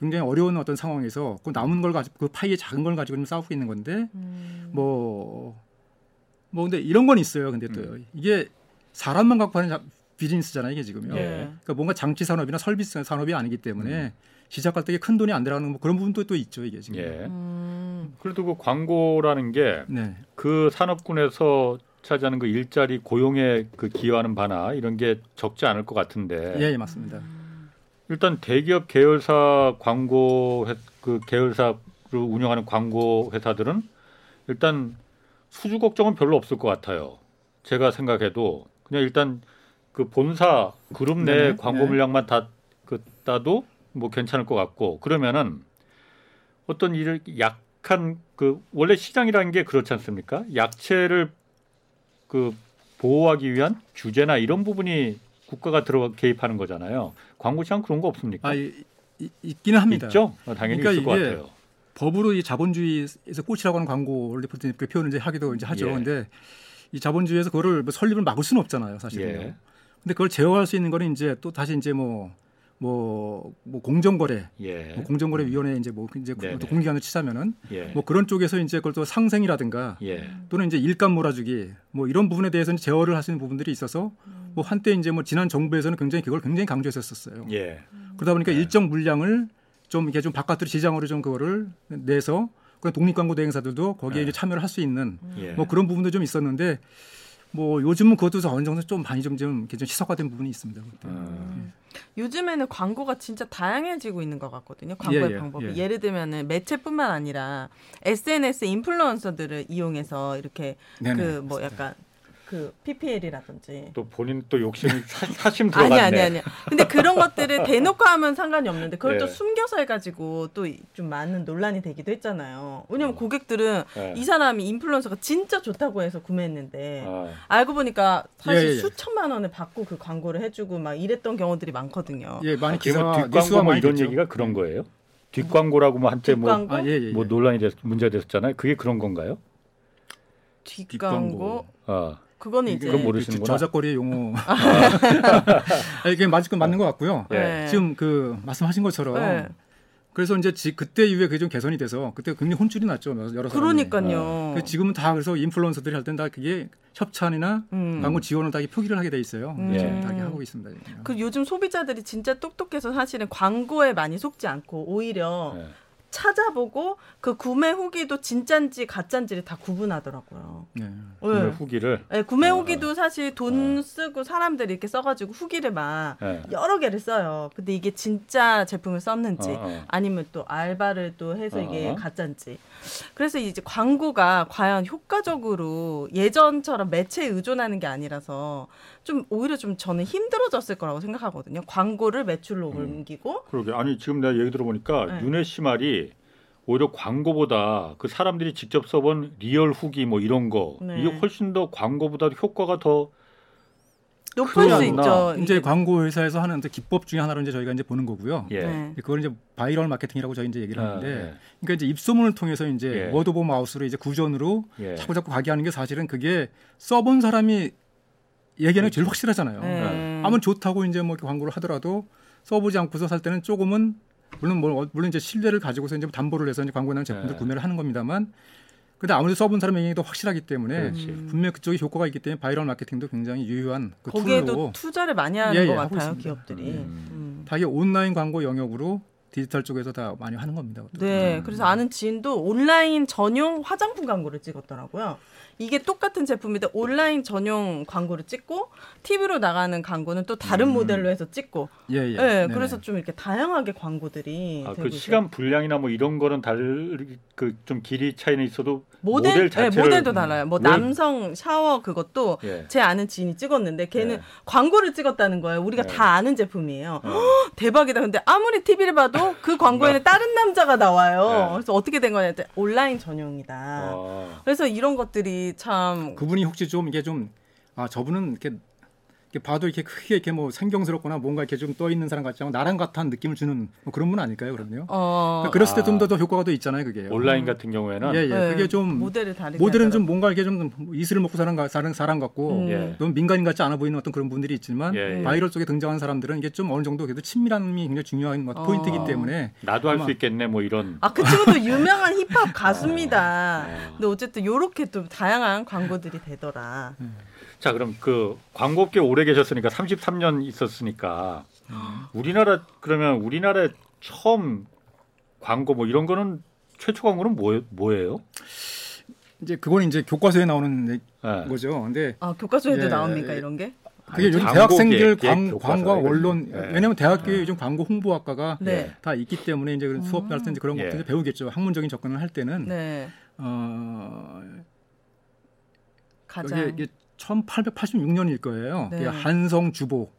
굉장히 어려운 어떤 상황에서 그 남은 걸 가지고 그 파이의 작은 걸 가지고 좀 싸우고 있는 건데 음. 뭐, 뭐 근데 이런 건 있어요. 근데 또 음. 이게 사람만 갖고 하는 자- 비즈니스잖아요. 이게 지금요. 예. 그러니까 뭔가 장치 산업이나 서비스 산업이 아니기 때문에 음. 시작할 때 큰 돈이 안 들어가는 뭐 그런 부분도 또 있죠. 이게 지금. 예. 음. 그래도 그 광고라는 게 네. 그 산업군에서 차지하는 그 일자리 고용에 그 기여하는 바나 이런 게 적지 않을 것 같은데 예, 예, 맞습니다. 일단 대기업 계열사 광고 회, 그 계열사를 운영하는 광고 회사들은 일단 수주 걱정은 별로 없을 것 같아요. 제가 생각해도 그냥 일단 그 본사 그룹 내 네네, 광고 네. 물량만 다 그 따도 뭐 괜찮을 것 같고 그러면은 어떤 이를 약한 그 원래 시장이라는 게 그렇지 않습니까? 약체를 그 보호하기 위한 규제나 이런 부분이 국가가 들어가 개입하는 거잖아요. 광고 시장 그런 거 없습니까? 아, 이, 이, 있기는 합니다. 있죠? 어, 당연히 그러니까 있을 것 같아요. 법으로 이 자본주의에서 꽃이라고 하는 광고를 이렇게 표현을 이제 하기도 이제 하죠. 예. 근데 이 자본주의에서 그거를 뭐 설립을 막을 수는 없잖아요, 사실은요. 예. 근데 그걸 제어할 수 있는 거는 이제 또 다시 이제 뭐 뭐, 뭐 공정거래, 예. 뭐 공정거래위원회 이제 뭐 이제 네네. 또 공기관을 치자면은 예. 뭐 그런 쪽에서 이제 그걸 또 상생이라든가 예. 또는 이제 일감 몰아주기 뭐 이런 부분에 대해서는 제어를 할수 있는 부분들이 있어서 뭐 한때 이제 뭐 지난 정부에서는 굉장히 그걸 굉장히 강조했었어요. 예. 그러다 보니까 네. 일정 물량을 좀 이렇게 좀 바깥으로 시장으로 좀 그거를 내서 그 독립광고 대행사들도 거기에 네. 이제 참여를 할 수 있는 예. 뭐 그런 부분도 좀 있었는데 뭐 요즘은 그것도 어느 정도 좀 많이 좀, 좀, 이렇게 좀 희석화된 부분이 있습니다. 음. 요즘에는 광고가 진짜 다양해지고 있는 것 같거든요. 광고의 예, 예, 방법이. 예. 예를 들면은 매체뿐만 아니라 SNS 인플루언서들을 이용해서 이렇게 그 뭐 약간 그 PPL이라든지 또 본인 또 욕심이 사, 사심 아니 들어갔네. 아니 아니. 근데 그런 것들을 대놓고 하면 상관이 없는데 그걸 또 예. 숨겨서 해가지고 또 좀 많은 논란이 되기도 했잖아요. 왜냐면 고객들은 예. 이 사람이 인플루언서가 진짜 좋다고 해서 구매했는데 아, 알고 보니까 사실 예, 예, 예. 수천만 원을 받고 그 광고를 해주고 막 이랬던 경우들이 많거든요. 예, 많이 기사와 뒷광고 뭐 이런 됐죠. 얘기가 그런 거예요? 뒷광고라고 뭐 한때 뭐, 뒷광고, 아, 예, 예, 예. 뭐 논란이 됐, 문제가 됐었잖아요. 그게 그런 건가요? 뒷광고, 아, 그거는 이제 그건 모르시는구나. 저작거리의 용어. 아, 이게 맞을 건 맞는 것 같고요. 예. 네. 지금 그 말씀하신 것처럼 네. 그래서 이제 지, 그때 이후에 그게 좀 개선이 돼서 그때 굉장히 혼쭐이 났죠 여러 사람이. 그러니까요. 그 지금은 다 그래서 인플루언서들이 할 땐 다 그게 협찬이나 음. 광고 지원을 다 이렇게 표기를 하게 돼 있어요. 음. 예. 지금 다 이렇게 하고 있습니다. 지금. 그 요즘 소비자들이 진짜 똑똑해서 사실은 광고에 많이 속지 않고 오히려 예. 찾아보고 그 구매 후기도 진짠지 가짠지를 다 구분하더라고요. 네. 구매 네. 후기를 네, 구매 어, 후기도 사실 돈 쓰고 사람들이 이렇게 써가지고 후기를 막 예. 여러 개를 써요. 근데 이게 진짜 제품을 썼는지 어, 어. 아니면 또 알바를 또 해서 이게 어. 가짜인지. 그래서 이제 광고가 과연 효과적으로 예전처럼 매체에 의존하는 게 아니라서 좀 오히려 좀 저는 힘들어졌을 거라고 생각하거든요. 광고를 매출로 음. 옮기고 그러게 아니 지금 내가 얘기 들어보니까 네. 윤혜 씨 말이 오히려 광고보다 그 사람들이 직접 써본 real 후기 뭐 이런 거 네. 이게 훨씬 더 광고보다 효과가 더 높을 수 않나. 있죠. 이제 이게. 광고 회사에서 하는 또 기법 중에 하나로 이제 저희가 이제 보는 거고요. 예. 네. 그걸 이제 바이럴 마케팅이라고 저희 이제 얘기를 아, 하는데, 예. 그러니까 이제 입소문을 통해서 이제 예. word of mouth로 이제 구전으로 예. 자꾸 자꾸 가게 하는 게 사실은 그게 써본 사람이 얘기하는 게 제일 확실하잖아요. 네. 아무리 좋다고 이제 뭐 이렇게 광고를 하더라도 써보지 않고서 살 때는 조금은 물론 뭐 물론 이제 신뢰를 가지고서 이제 담보를 해서 이제 광고에 나오는 제품들 네. 구매를 하는 겁니다만, 근데 아무래도 써본 더 확실하기 때문에 그렇지. 분명히 그쪽에 효과가 있기 때문에 바이럴 마케팅도 굉장히 유효한 그 거기에도 tool로 투자를 많이 하는 예, 것 예, 같아요 있습니다. 기업들이. 음. 음. 다 이게 온라인 광고 영역으로 디지털 쪽에서 다 많이 하는 겁니다. 그것도. 네, 그래서 아는 지인도 온라인 전용 화장품 광고를 찍었더라고요. 이게 똑같은 제품인데 온라인 전용 광고를 찍고 TV로 나가는 광고는 또 다른 음. 모델로 해서 찍고, 예, 예. 예, 네네. 그래서 좀 이렇게 다양하게 광고들이 아, 그. 시간 분량이나 뭐 이런 거는 다를 그좀 길이 차이는 있어도 모델, 모델 예, 자체를 모델도 달라요. 뭐 왜- 남성 샤워 그것도 예. 제 아는 지인이 찍었는데 걔는 네. 광고를 찍었다는 거예요. 우리가 네. 다 아는 제품이에요. 어. 대박이다. 근데 아무리 TV를 봐도 그 광고에는 다른 남자가 나와요. 네. 그래서 어떻게 된 거냐 온라인 전용이다. 어. 그래서 이런 것들이 참 그분이 혹시 좀 이게 좀 아 저분은 이렇게, 이렇게 봐도 이렇게 크게 이렇게 뭐 생경스럽거나 뭔가 이렇게 좀 떠 있는 사람 같지 않고 나랑 같은 느낌을 주는 뭐 그런 분 아닐까요, 그러면요? 어, 그러니까 그랬을 때 아. 좀더 효과가 더 있잖아요, 그게. 온라인 같은 경우에는 예, 예. 네, 그게 좀 모델을 다르게 모델은 좀. 뭔가 이렇게 좀 이슬을 먹고 사는 가- 사는 사람 같고 음. 예. 너무 민간인 같지 않아 보이는 어떤 그런 분들이 있지만 예, 예. 바이럴 쪽에 등장하는 사람들은 이게 좀 어느 정도 그래도 친밀함이 굉장히 중요한 뭐 어. 포인트이기 때문에 나도 할 수 있겠네 뭐 이런 아, 그 친구도 유명한 힙합 가수입니다. 어. 근데 어쨌든 요렇게 또 다양한 광고들이 되더라. 자 그럼 그 광고업계 오래 계셨으니까 33년 있었으니까 우리나라 그러면 우리나라에 처음 광고 뭐 이런 거는 최초 광고는 뭐 뭐예요? 이제 그거는 이제 교과서에 나오는 예. 거죠. 근데 아, 교과서에도 예. 나옵니까, 이런 게? 그게 요즘 광고 대학생들 광, 광고 언론 예. 왜냐하면 대학교에 요즘 광고 홍보학과가 네. 다 있기 때문에 이제 그런 수업 할때 이제 그런 예. 것들 배우겠죠. 학문적인 접근을 할 때는 네. 어, 가장. 여기 이게 1886년일 거예요. 네. 한성 주보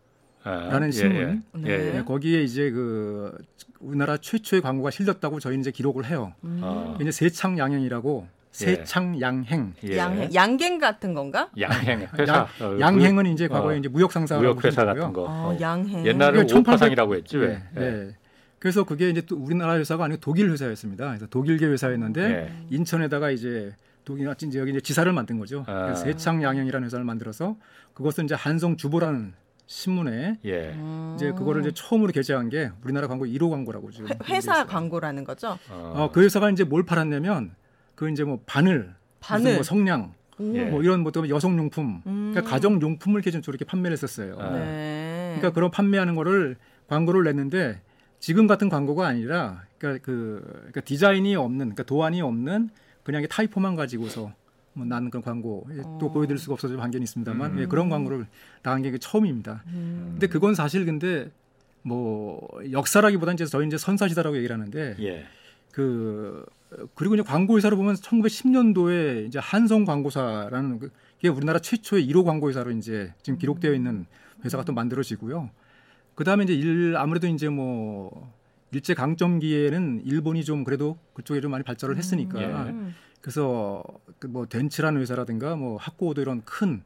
예. 라는 예, 신문. 예. 예, 네. 예. 거기에 이제 그 우리나라 최초의 광고가 실렸다고 저희는 이제 기록을 해요. 음. 어. 이제 세창양행이라고 세창양행. 예. 양, 양갱 같은 건가? 양행 회사 어, 양행은 이제 과거에 어, 이제 무역 상사라고 무역 회사 보시면 같은. 거. 어, 어. 양행. 옛날에 1800 오파상이라고 했지 왜? 네, 네. 그래서 그게 이제 또 우리나라 회사가 아니고 독일 회사였습니다. 그래서 독일계 회사였는데 예. 인천에다가 이제 독일 이제 여기 이제 지사를 만든 거죠. 아. 그래서 세창양행이라는 회사를 만들어서 그것은 이제 한성 주보라는 신문에 예. 음. 이제 그거를 이제 처음으로 게재한 게 우리나라 광고 1호 광고라고 지금. 회, 회사. 광고라는 거죠? 어. 어, 그 회사가 이제 뭘 팔았냐면 그 이제 뭐 바늘, 바늘. 뭐 성냥, 오. 예. 뭐 이런 뭐또 여성 용품, 음. 그러니까 가정 용품을 기준으로 이렇게 판매를 했었어요. 아. 네. 그러니까 그런 판매하는 거를 광고를 냈는데 지금 같은 광고가 아니라 그러니까 그 그러니까 디자인이 없는 그러니까 도안이 없는 그냥 이게 타이포만 가지고서 뭐 나는 그런 광고 또 어. 보여드릴 수가 없어서 반견이 있습니다만 음. 예, 그런 광고를 나간 게 처음입니다. 음. 근데 그건 사실 근데 뭐 역사라기보다는 이제 저희 이제 선사시다라고 얘기를 하는데 예. 그 그리고 이제 광고 회사를 보면 1910년도에 이제 한성 광고사라는 그- 게 우리나라 최초의 1호 광고 회사로 이제 지금 기록되어 있는 회사가 또 만들어지고요. 그다음에 이제 일 아무래도 이제 뭐 일제 강점기에는 일본이 좀 그래도 그쪽에 좀 많이 발전을 했으니까 예. 음. 그래서 그뭐 덴츠라는 회사라든가 뭐 학고도 이런 큰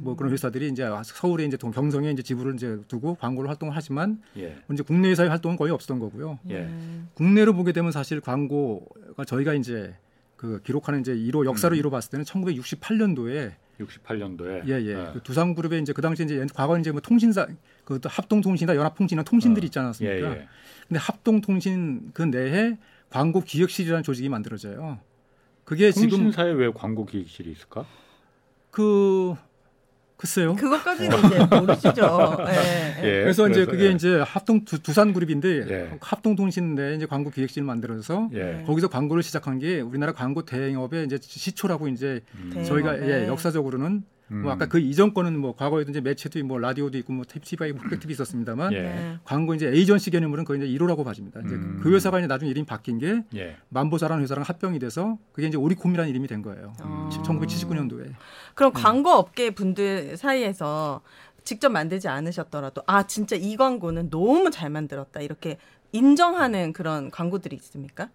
뭐 그런 회사들이 이제 서울에 이제 동- 경성에 이제 지부를 이제 두고 광고를 활동을 하지만 예. 이제 국내 회사의 활동은 거의 없었던 거고요. 예. 음. 국내로 보게 되면 사실 광고가 저희가 이제 그 기록하는 이제 1호 역사로 음. 이뤄 봤을 때는 1968년도에 68년도에. 예, 예. 그 두산그룹에 이제 그 당시에 이제 과거 이제 뭐 통신사 그 합동통신이나 연합통신이나 통신들이 있지 않았습니까? 예, 예. 근데 합동통신 그 내에 광고 기획실이라는 조직이 만들어져요. 그게 지금 통신사에 왜 광고 기획실이 있을까? 그 글쎄요. 그것까지는 이제 모르시죠. 예. 예. 그래서 이제 그게 예. 이제 합동 두, 두산그룹인데 예. 합동통신 내에 이제 광고 기획실 만들어서 예. 거기서 광고를 시작한 게 우리나라 광고 대행업의 이제 시초라고 이제 음. 저희가. 예, 역사적으로는 음. 뭐 아까 그 이전 거는 뭐 과거에도 이제 매체도 뭐 라디오도 있고 뭐 TV가 있고 흑백TV 있었습니다만 예. 네. 광고 이제 에이전시 개념으로는 거의 이제 1호라고 봐집니다. 이제 음. 그 회사가 이제 나중에 이름이 바뀐 게 예. 만보사라는 회사랑 합병이 돼서 그게 이제 오리콤이라는 이름이 된 거예요. 어. 1979년도에. 그럼 광고 업계 분들 사이에서 직접 만들지 않으셨더라도 아 진짜 이 광고는 너무 잘 만들었다 이렇게 인정하는 그런 광고들이 있습니까?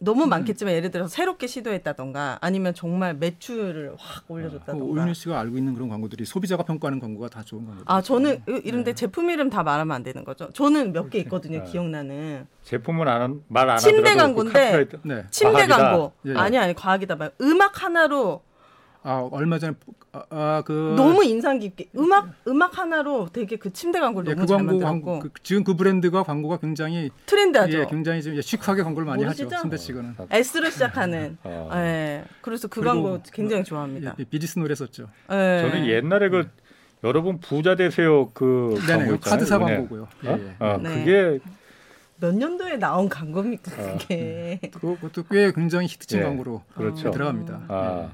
너무 음. 많겠지만 예를 들어서 새롭게 시도했다던가 아니면 정말 매출을 확그 올려줬다던가. 오윤희 씨가 알고 있는 그런 광고들이 소비자가 평가하는 광고가 다 좋은 광고. 아 저는 이- 네. 이런데 제품 이름 다 말하면 안 되는 거죠. 저는 몇 개 있거든요. 네. 기억나는 제품은 안말안 침대 하더라도 광고인데 그 네. 침대 과학이다. 광고 예. 아니 아니 과학이다 말 음악 하나로 아 얼마 전에 아, 아, 그 너무 인상 깊게 음악 음악 하나로 되게 그 침대 광고를 예, 너무 그 잘 광고 만들었고 광고 그, 지금 그 브랜드가 광고가 굉장히 트렌드하죠. 예, 굉장히 좀 시크하게 광고를 많이 모르시죠? 하죠. 신대 측은. S로 시작하는. 어. 예. 그래서 그 광고 굉장히 좋아합니다. 예, 비지스 노래 썼죠. 예. 저는 옛날에 그 여러분 부자 되세요 그 광고 네네. 있잖아요. 카드사 은행. 광고고요. 예, 어? 예. 어, 네. 그게 몇 년도에 나온 광고입니까 어. 그게? 그것도 꽤 굉장히 히트친 예. 광고로 그렇죠. 들어갑니다. 아,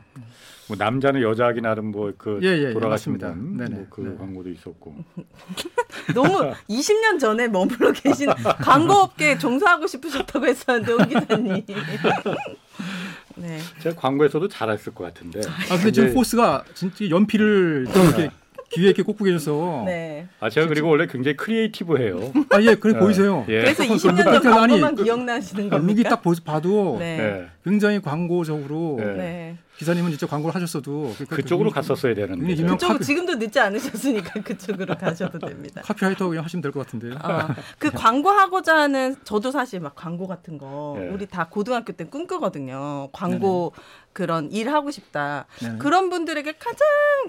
뭐 남자는 여자하기 나름 뭐그 예, 예. 분, 네네. 뭐그 네. 광고도 있었고. 너무 20년 전에 머물러 계신 광고업계에 종사하고 싶으셨다고 했었는데 오 기자님. 네. 제가 광고에서도 잘했을 것 같은데. 아 근데 지금 포스가 진짜 연필을 또 이렇게 귀에 이렇게 꽂고 계셔서 네. 아 제가 그리고 원래 굉장히 크리에이티브해요. 아 예 그래 예. 보이세요. 예. 그래서 그 20년 전 아니, 광고만 그- 기억나시는 룩이 겁니까? 딱 보- 봐도 네. 예. 굉장히 광고적으로 예. 네. 기사님은 진짜 광고를 하셨어도 그러니까 그쪽으로 그- 갔었어야 되는데. 그쪽 카피- 지금도 늦지 않으셨으니까 그쪽으로 가셔도 됩니다. 카피라이터 그냥 하시면 될 것 같은데요. 아, 그 광고하고자 하는 저도 사실 막 광고 같은 거 예. 우리 다 고등학교 때 꿈꾸거든요. 광고 그런 일 하고 싶다. 네네. 그런 분들에게 가장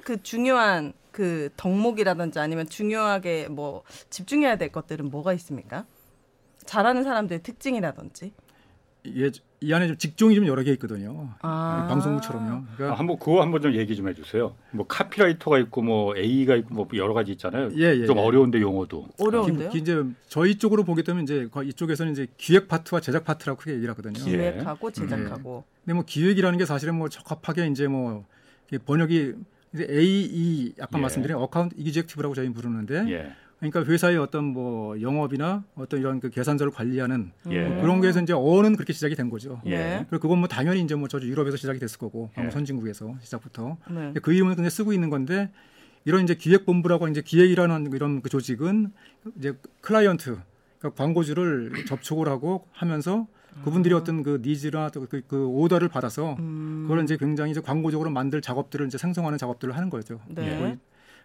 그 중요한 그 덕목이라든지 아니면 중요하게 뭐 집중해야 될 것들은 뭐가 있습니까? 잘하는 사람들의 특징이라든지. 예, 이 안에 좀 직종이 좀 여러 개 있거든요. 아. 방송국처럼요. 아, 그러니까 한번 그거 한번 좀 얘기 좀 해주세요. 뭐 카피라이터가 있고 뭐 AE가 있고 뭐 여러 가지 있잖아요. 예, 예, 좀 예. 어려운데 용어도. 어려운데요? 기- 이제 저희 쪽으로 보게 되면 이제 거- 이쪽에서는 이제 기획 파트와 제작 파트라고 크게 얘기를 하거든요. 예. 기획하고 제작하고. 근데 뭐 기획이라는 게 사실은 뭐 적합하게 이제 뭐 번역이 이제 AE 아까 예. 말씀드린 account executive라고 저희 부르는데 예. 그러니까 회사의 어떤 뭐 영업이나 어떤 이런 그 계산서를 관리하는 예. 뭐 그런 거에서 이제 AE는 그렇게 시작이 된 거죠. 예. 네. 그리고 그건 뭐 당연히 이제 뭐 저도 유럽에서 시작이 됐을 거고 예. 뭐 선진국에서 시작부터 네. 그 이름을 근데 쓰고 있는 건데 이런 이제 기획본부라고 이제 기획이라는 이런 그 조직은 이제 클라이언트 그러니까 광고주를 접촉을 하고 하면서 그분들이 어떤 그 needs나 또 그, 그 오더를 받아서 음, 그걸 이제 굉장히 이제 광고적으로 만들 작업들을 이제 생성하는 작업들을 하는 거죠. 네.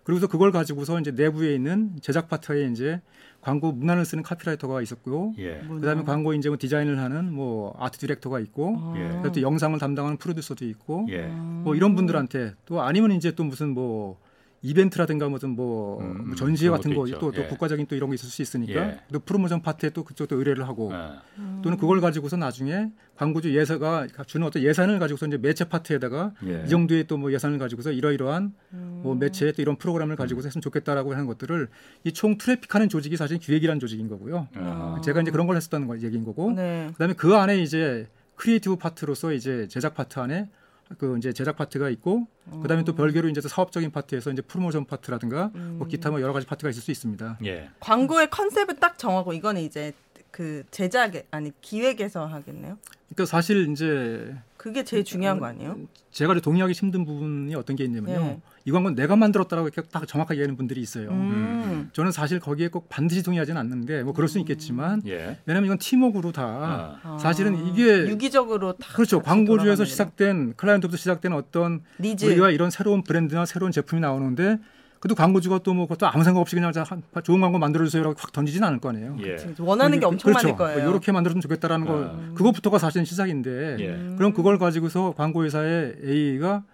그리고서 그걸 가지고서 이제 내부에 있는 제작 파트에 이제 광고 문안을 쓰는 카피라이터가 있었고요. 예. 그다음에 광고 이제 뭐 디자인을 하는 뭐 아트 디렉터가 있고 어. 예. 그다음에 또 영상을 담당하는 프로듀서도 있고 예. 뭐 이런 분들한테 또 아니면 이제 또 무슨 뭐 이벤트라든가 무슨 뭐 음, 뭐 전시회 그런 같은 거 있죠. 또또 예. 국가적인 또 이런 거 있을 수 있으니까 예. 또 프로모션 파트에 또 그쪽도 의뢰를 하고 아, 또는 그걸 가지고서 나중에 광고주 예사가 주는 어떤 예산을 가지고서 이제 매체 파트에다가 예. 이 정도의 또 뭐 예산을 가지고서 이러이러한 음. 뭐 매체에 또 이런 프로그램을 가지고서 했으면 좋겠다라고 하는 것들을 이 총 트래픽하는 조직이 사실 기획이라는 조직인 거고요. 아. 제가 이제 그런 걸 했었다는 거 얘기인 거고 네. 그다음에 그 안에 이제 creative 파트로서 이제 제작 파트 안에 그 이제 제작 파트가 있고 그다음에 또 별개로 이제 또 사업적인 파트에서 이제 프로모션 파트라든가 뭐 기타 뭐 여러 가지 파트가 있을 수 있습니다. 예. 광고의 컨셉을 딱 정하고 이거는 이제 그 제작에 아니 기획에서 하겠네요. 그러니까 사실 이제 그게 제일 중요한 거 아니에요? 제가 좀 동의하기 힘든 부분이 어떤 게 있냐면요. 네. 이 광고는 내가 만들었다라고 이렇게 딱 정확하게 얘기하는 분들이 있어요. 음. 저는 사실 거기에 꼭 반드시 동의하지는 않는데 뭐 그럴 수 있겠지만 예. 왜냐하면 이건 팀워크로 다 아. 사실은 이게 유기적으로 다 그렇죠. 광고주에서. 시작된 클라이언트부터 시작된 어떤 니즈 우리가 이런 새로운 브랜드나 새로운 제품이 나오는데 그래도 광고주가 또 뭐 그것도 아무 생각 없이 그냥 자, 한- 좋은 광고 만들어 주세요라고 확 던지진 않을 거 아니에요. 예. 원하는 게 엄청 그렇죠. 많을 거예요. 이렇게 만들었으면 좋겠다라는 거 아. 그것부터가 사실은 시작인데 예. 그럼 그걸 가지고서 광고회사의 AE가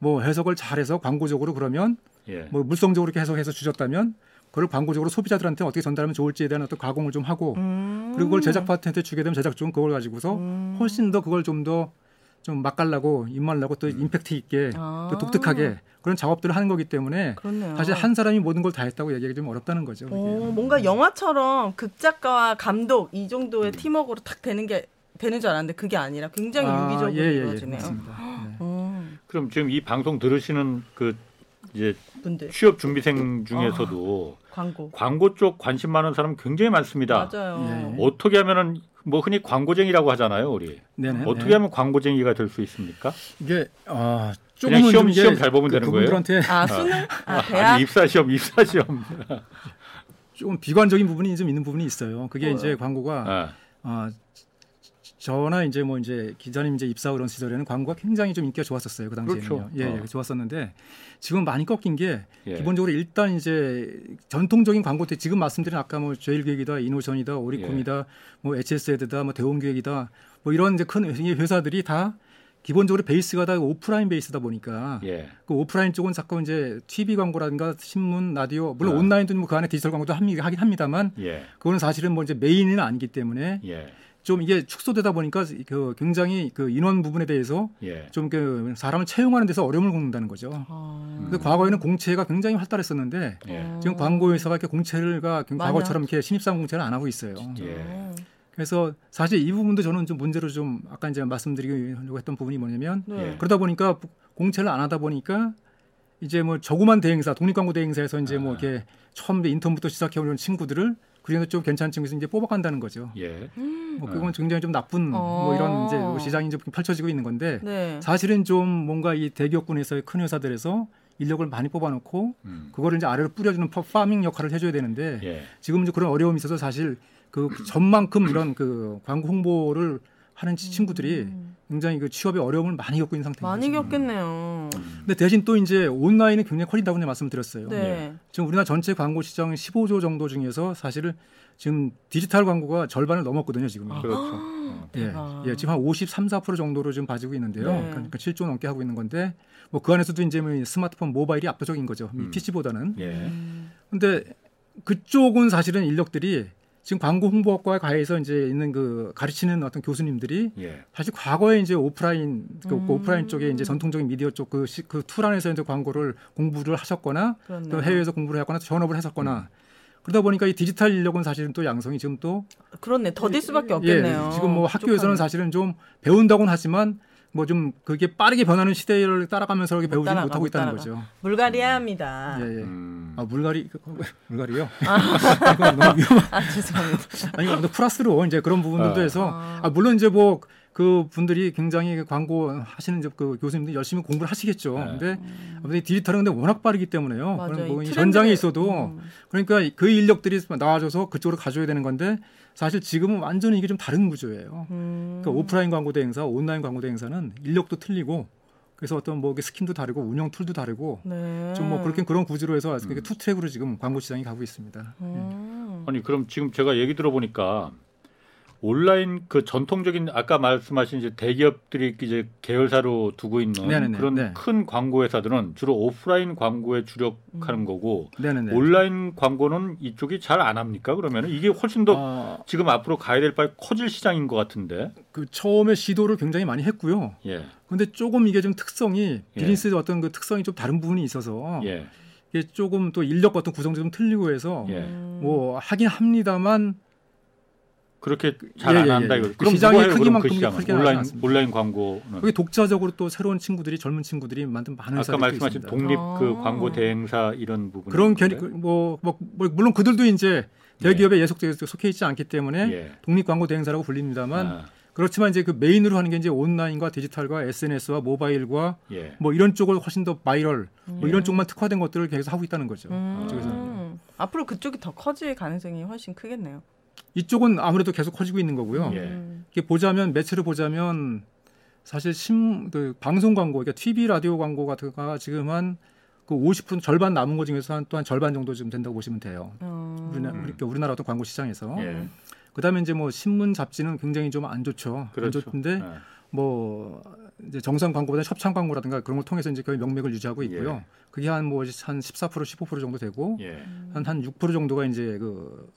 뭐 해석을 잘해서 광고적으로 그러면 예. 뭐 물성적으로 이렇게 해석해서 주셨다면 그걸 광고적으로 소비자들한테 어떻게 전달하면 좋을지에 대한 어떤 가공을 좀 하고 음. 그리고 그걸 제작 파트한테 주게 되면 제작 쪽은 그걸 가지고서 음. 훨씬 더 그걸 좀더 좀 맛깔나고 입맛나고 또 임팩트 있게 아. 또 독특하게 그런 작업들을 하는 거기 때문에 그렇네요. 사실 한 사람이 모든 걸 다 했다고 얘기하기 좀 어렵다는 거죠. 오, 뭔가 영화처럼 극작가와 감독 이 정도의 팀워크로 탁 되는 게 되는 줄 알았는데 그게 아니라 굉장히 아, 유기적으로 예, 예, 예, 이루어지네요. 맞습니다. 네. 음, 그럼 지금 이 방송 들으시는 그 이제 분들 취업 준비생 중에서도 광고 광고 쪽 관심 많은 사람 굉장히 많습니다. 맞아요. 예. 어떻게 하면은 뭐 흔히 광고쟁이라고 하잖아요, 우리. 네네. 어떻게 네. 하면 광고쟁이가 될 수 있습니까? 이게 아 그냥 조금은 시험- 시험 잘 보면 그 되는 거예요? 그분들한테 아 수능 아 대학 아니 입사 시험, 입사 시험. 조금 비관적인 부분이 좀 있는 부분이 있어요. 그게 뭐요? 이제 광고가 아, 아, 저나 이제 뭐 이제 기자님 이제 입사 그런 시절에는 광고가 굉장히 좀 인기가 좋았었어요. 그 당시에는요. 그렇죠. 예, 예, 어. 좋았었는데 지금 많이 꺾인 게 예. 기본적으로 일단 이제 전통적인 광고 때 지금 말씀드린 아까 뭐 제일기획이다, 이노션이다, 오리콤이다, 뭐 HS애드다, 뭐 대홍기획이다, 뭐 이런 이제 큰 회사들이 다 기본적으로 베이스가 다 오프라인 베이스다 보니까 예. 그 오프라인 쪽은 자꾸 이제 TV 광고라든가 신문, 라디오, 물론 아. 온라인도 뭐 그 안에 디지털 광고도 하긴 합니다만 예. 그거는 사실은 뭐 이제 메인은 아니기 때문에 예. 좀 이게 축소되다 보니까 그 굉장히 그 인원 부분에 대해서 예. 좀그 사람을 채용하는 데서 어려움을 겪는다는 거죠. 아, 근데 과거에는 공채가 굉장히 활달했었는데 예. 지금 광고회사가 이렇게 공채가 많이 과거처럼 이렇게 신입사원 공채를 안 하고 있어요. 예. 그래서 사실 이 부분도 저는 좀 문제로 좀 아까 이제 말씀드리려고 했던 부분이 뭐냐면 네. 예. 그러다 보니까 공채를 안 하다 보니까 이제 뭐 저구만 대행사, 독립광고 대행사에서 이제 뭐 아. 이렇게 처음 인턴부터 시작해 오는 친구들을 그중에서 좀 괜찮은 친구에서 이제 뽑아간다는 거죠. 예. 뭐 그건 굉장히 좀 나쁜 뭐 이런 이제 어. 시장이 이제 펼쳐지고 있는 건데 네. 사실은 좀 뭔가 이 대기업군에서의 큰 회사들에서 인력을 많이 뽑아놓고 음. 그거를 이제 아래로 뿌려주는 파- 파밍 역할을 해줘야 되는데 예. 지금 이제 그런 어려움이 있어서 사실 그 전만큼 이런 그 광고 홍보를 하는 치- 친구들이 굉장히 그 취업에 어려움을 많이 겪고 있는 상태입니다. 많이. 겪겠네요. 근데 대신 또 이제 온라인이 굉장히 커진다고 말씀드렸어요. 네. 지금 우리나라 전체 광고 시장 15조 정도 중에서 사실 지금 디지털 광고가 절반을 넘었거든요, 지금. 그렇죠. 어. 예. 예, 지금 한 53, 4% 정도로 지금 봐지고 있는데요. 네. 그러니까 7조 넘게 하고 있는 건데 뭐 그 안에서도 이제 뭐 스마트폰 모바일이 압도적인 거죠. 이 음. PC보다는. 예. 음. 근데 그쪽은 사실은 인력들이 지금 광고 홍보학과에 가해서 이제 있는 그 가르치는 어떤 교수님들이 예. 사실 과거에 이제 오프라인 그 음. 오프라인 쪽에 이제 전통적인 미디어 쪽그그툴 안에서 이제 광고를 공부를 하셨거나 그렇네요. 또 해외에서 공부를 했거나 전업을 했었거나 그러다 보니까 이 디지털 인력은 사실은 또 양성이 지금 또 그렇네. 더딜 수밖에 없겠네요. 예, 지금 뭐 학교에서는 부족하네. 사실은 좀 배운다고는 하지만 뭐 좀 그게 빠르게 변하는 시대를 따라가면서 이렇게 못 배우지 따라가, 못하고 못 있다는 따라가. 거죠. 물갈이해야 합니다. 예, 예. 음. 아 물갈이 그, 물갈이요? 이거 너무 위험. 아 죄송합니다. 아니 근데 플러스로 이제 그런 부분들도 아. 해서 아. 아, 물론 이제 뭐그 분들이 굉장히 광고 하시는 이제 그 교수님들 열심히 공부를 하시겠죠. 네. 근데 아무튼 디지털은 근데 워낙 빠르기 때문에요. 맞아요. 그럼 뭐 현장에 있어도 음. 그러니까 그 인력들이 나와줘서 그쪽으로 가져야 되는 건데 사실 지금은 완전히 이게 좀 다른 구조예요. 음. 그러니까 오프라인 광고 대행사, 온라인 광고 대행사는 인력도 틀리고 그래서 어떤 뭐 skill도 다르고 운영 tool도 다르고 네. 좀뭐 그렇게 그런 구조로 해서 음. two track으로 지금 광고 시장이 가고 있습니다. 음. 아니 그럼 지금 제가 얘기 들어보니까 온라인 그 전통적인 아까 말씀하신 이제 대기업들이 이제 계열사로 두고 있는 네네네, 그런 네. 큰 광고 회사들은 주로 오프라인 광고에 주력하는 거고 네네네. 온라인 광고는 이쪽이 잘 안 합니까? 그러면 이게 훨씬 더 아, 지금 앞으로 가야 될 바에 커질 시장인 것 같은데. 그 처음에 시도를 굉장히 많이 했고요. 예. 근데 조금 이게 좀 특성이 예. 비즈니스의 어떤 그 특성이 좀 다른 부분이 있어서 예. 이게 조금 또 인력 같은 구성도 좀 틀리고 해서 예. 음. 뭐 하긴 합니다만 그렇게 잘안 예, 예, 한다 예. 이거. 그 시장의 그 크기만큼 시장은 크게 온라인 않습니다. 온라인 광고는 그게 독자적으로 또 새로운 친구들이 젊은 친구들이 만든 많은 아까 말씀하신 있습니다. 독립 그 아. 광고 대행사 이런 부분 그런 견이 뭐, 뭐, 뭐 물론 그들도 이제 대기업에 예속돼 속해 있지 않기 때문에 예. 독립 광고 대행사라고 불립니다만 아, 그렇지만 이제 그 메인으로 하는 게 이제 온라인과 디지털과 SNS와 모바일과 예. 뭐 이런 쪽을 훨씬 더 바이럴 뭐 음. 이런 쪽만 특화된 것들을 계속 하고 있다는 거죠. 음. 이쪽에서는. 앞으로 그쪽이 더 커질 가능성이 훨씬 크겠네요. 이쪽은 아무래도 계속 커지고 있는 거고요. 예. 음. 이게 보자면 매체를 보자면 사실 심, 그 방송 광고, 그러니까 TV 라디오 광고 같은 거가 지금 한 그 50% 절반 남은 거 중에서 한 또한 절반 정도 좀 된다고 보시면 돼요. 어. 우리나라, 음. 그러니까 우리나라 어떤 광고 시장에서. 예. 그다음에 이제 뭐 신문 잡지는 굉장히 좀 안 좋죠. 그렇죠. 안 좋은데 예. 뭐 이제 정상 광고보다 협찬 광고라든가 그런 걸 통해서 이제 거의 명맥을 유지하고 있고요. 예. 그게 한 뭐 한 14% 15% 정도 되고 예. 한한6% 정도가 이제 그,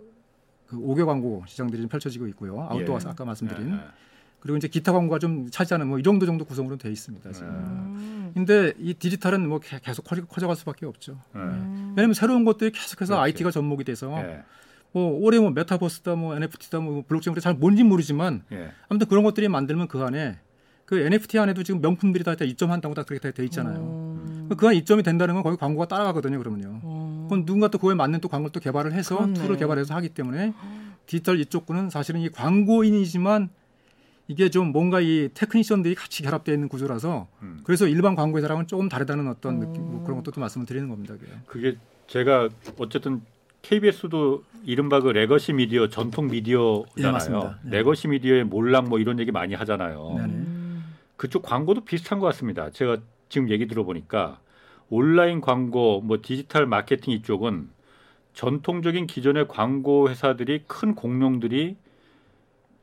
그 5개 광고 시장들이 좀 펼쳐지고 있고요. 아웃도어 예. 아까 말씀드린 예, 예. 그리고 이제 기타 광고가 좀 차지하는 뭐 이 정도 정도 구성으로 돼 있습니다. 지금. 음. 근데 이 디지털은 뭐 개- 계속 커져, 커져 갈 수밖에 없죠. 예. 음. 왜냐하면 새로운 것들이 계속해서 그렇지. IT가 접목이 돼서 예. 뭐 올해 뭐 메타버스다 뭐 NFT다 뭐 블록체인 잘 뭔지 모르지만 예. 아무튼 그런 것들이 만들면 그 안에 그 NFT 안에도 지금 명품들이 다 입점한다고 다 그렇게 돼 있잖아요. 음. 그 안에 입점이 된다는 건 거기 광고가 따라가거든요. 그러면요. 음. 그건 누군가 또 그거에 맞는 또 광고를 또 개발을 해서 그렇네. tool을 개발해서 하기 때문에 디지털 이쪽 구는 사실은 이 광고인이지만 이게 좀 뭔가 이 technician들이 같이 결합되어 있는 구조라서 음. 그래서 일반 광고 회사랑은 조금 다르다는 어떤 음. 느낌 뭐 그런 것도 또 말씀을 드리는 겁니다. 그게. 그게 제가 어쨌든 KBS도 이른바 그 legacy media 전통 예, 미디어잖아요. 맞습니다. 네. legacy media의 몰락 뭐 이런 얘기 많이 하잖아요. 네네. 음. 그쪽 광고도 비슷한 것 같습니다. 제가 지금 얘기 들어보니까 온라인 광고, 뭐 디지털 마케팅 이쪽은 전통적인 기존의 광고 회사들이 큰 공룡들이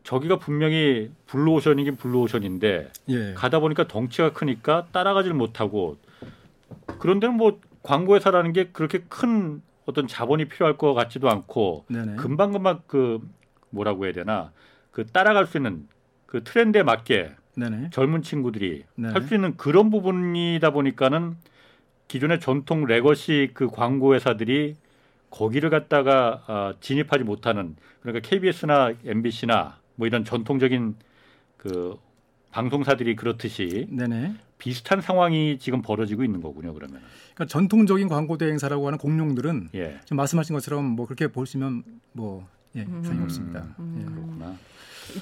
저기가 분명히 블루오션이긴 블루오션인데 예. 가다 보니까 덩치가 크니까 따라가질 못하고 그런 데는 뭐 광고 회사라는 게 그렇게 큰 어떤 자본이 필요할 것 같지도 않고 네네. 금방금방 그 뭐라고 해야 되나 그 따라갈 수 있는 그 트렌드에 맞게 네네. 젊은 친구들이 네. 할수 있는 그런 부분이다 보니까는 기존의 전통 legacy 그 광고 회사들이 거기를 갖다가 아, 진입하지 못하는 그러니까 KBS나 MBC나 뭐 이런 전통적인 그 방송사들이 그렇듯이 네네. 비슷한 상황이 지금 벌어지고 있는 거군요. 그러면 그러니까 전통적인 광고 대행사라고 하는 공룡들은 예 지금 말씀하신 것처럼 뭐 그렇게 보시면 뭐 예, 이상이 음. 없습니다. 음. 예. 그렇구나.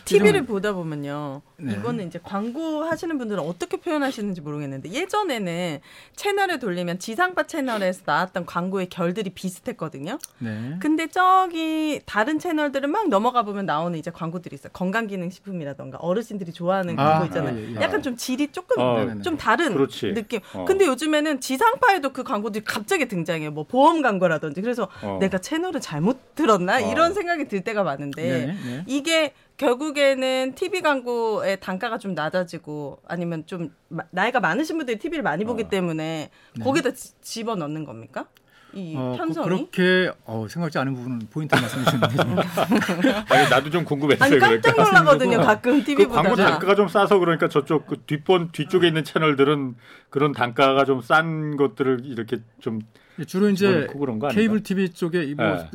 TV를 보다 보면요. 네. 이거는 이제 광고 하시는 분들은 어떻게 표현하시는지 모르겠는데 예전에는 채널을 돌리면 지상파 채널에서 나왔던 광고의 결들이 비슷했거든요. 네. 근데 저기 다른 채널들은 막 넘어가 보면 나오는 이제 광고들이 있어요. 건강기능식품이라던가 어르신들이 좋아하는 아, 광고 있잖아요. 예, 예. 약간 좀 질이 조금 어. 좀 다른 그렇지. 느낌. 어. 근데 요즘에는 지상파에도 그 광고들이 갑자기 등장해요. 뭐 보험 광고라든지. 그래서 어. 내가 채널을 잘못 들었나 어. 이런 생각이 들 때가 많은데 네, 네. 이게 결국에는 TV 광고의 단가가 좀 낮아지고 아니면 좀 마- 나이가 많으신 분들이 TV를 많이 보기 어. 때문에 거기다 지- 집어 넣는 겁니까? 이 네. 어, 그, 편성이? 그렇게 어, 생각지 않은 부분은 포인트 말씀해 주셨는데 아니 나도 좀 궁금했어요. 아니 깜짝 그러니까. 놀라거든요. 가끔 TV 그 광고 보다가. 단가가 좀 싸서 그러니까 저쪽 그 뒷번 뒤쪽에 있는 채널들은 그런 단가가 좀 싼 것들을 이렇게 좀 주로 이제? 케이블 TV 쪽에 이 뭐, 예.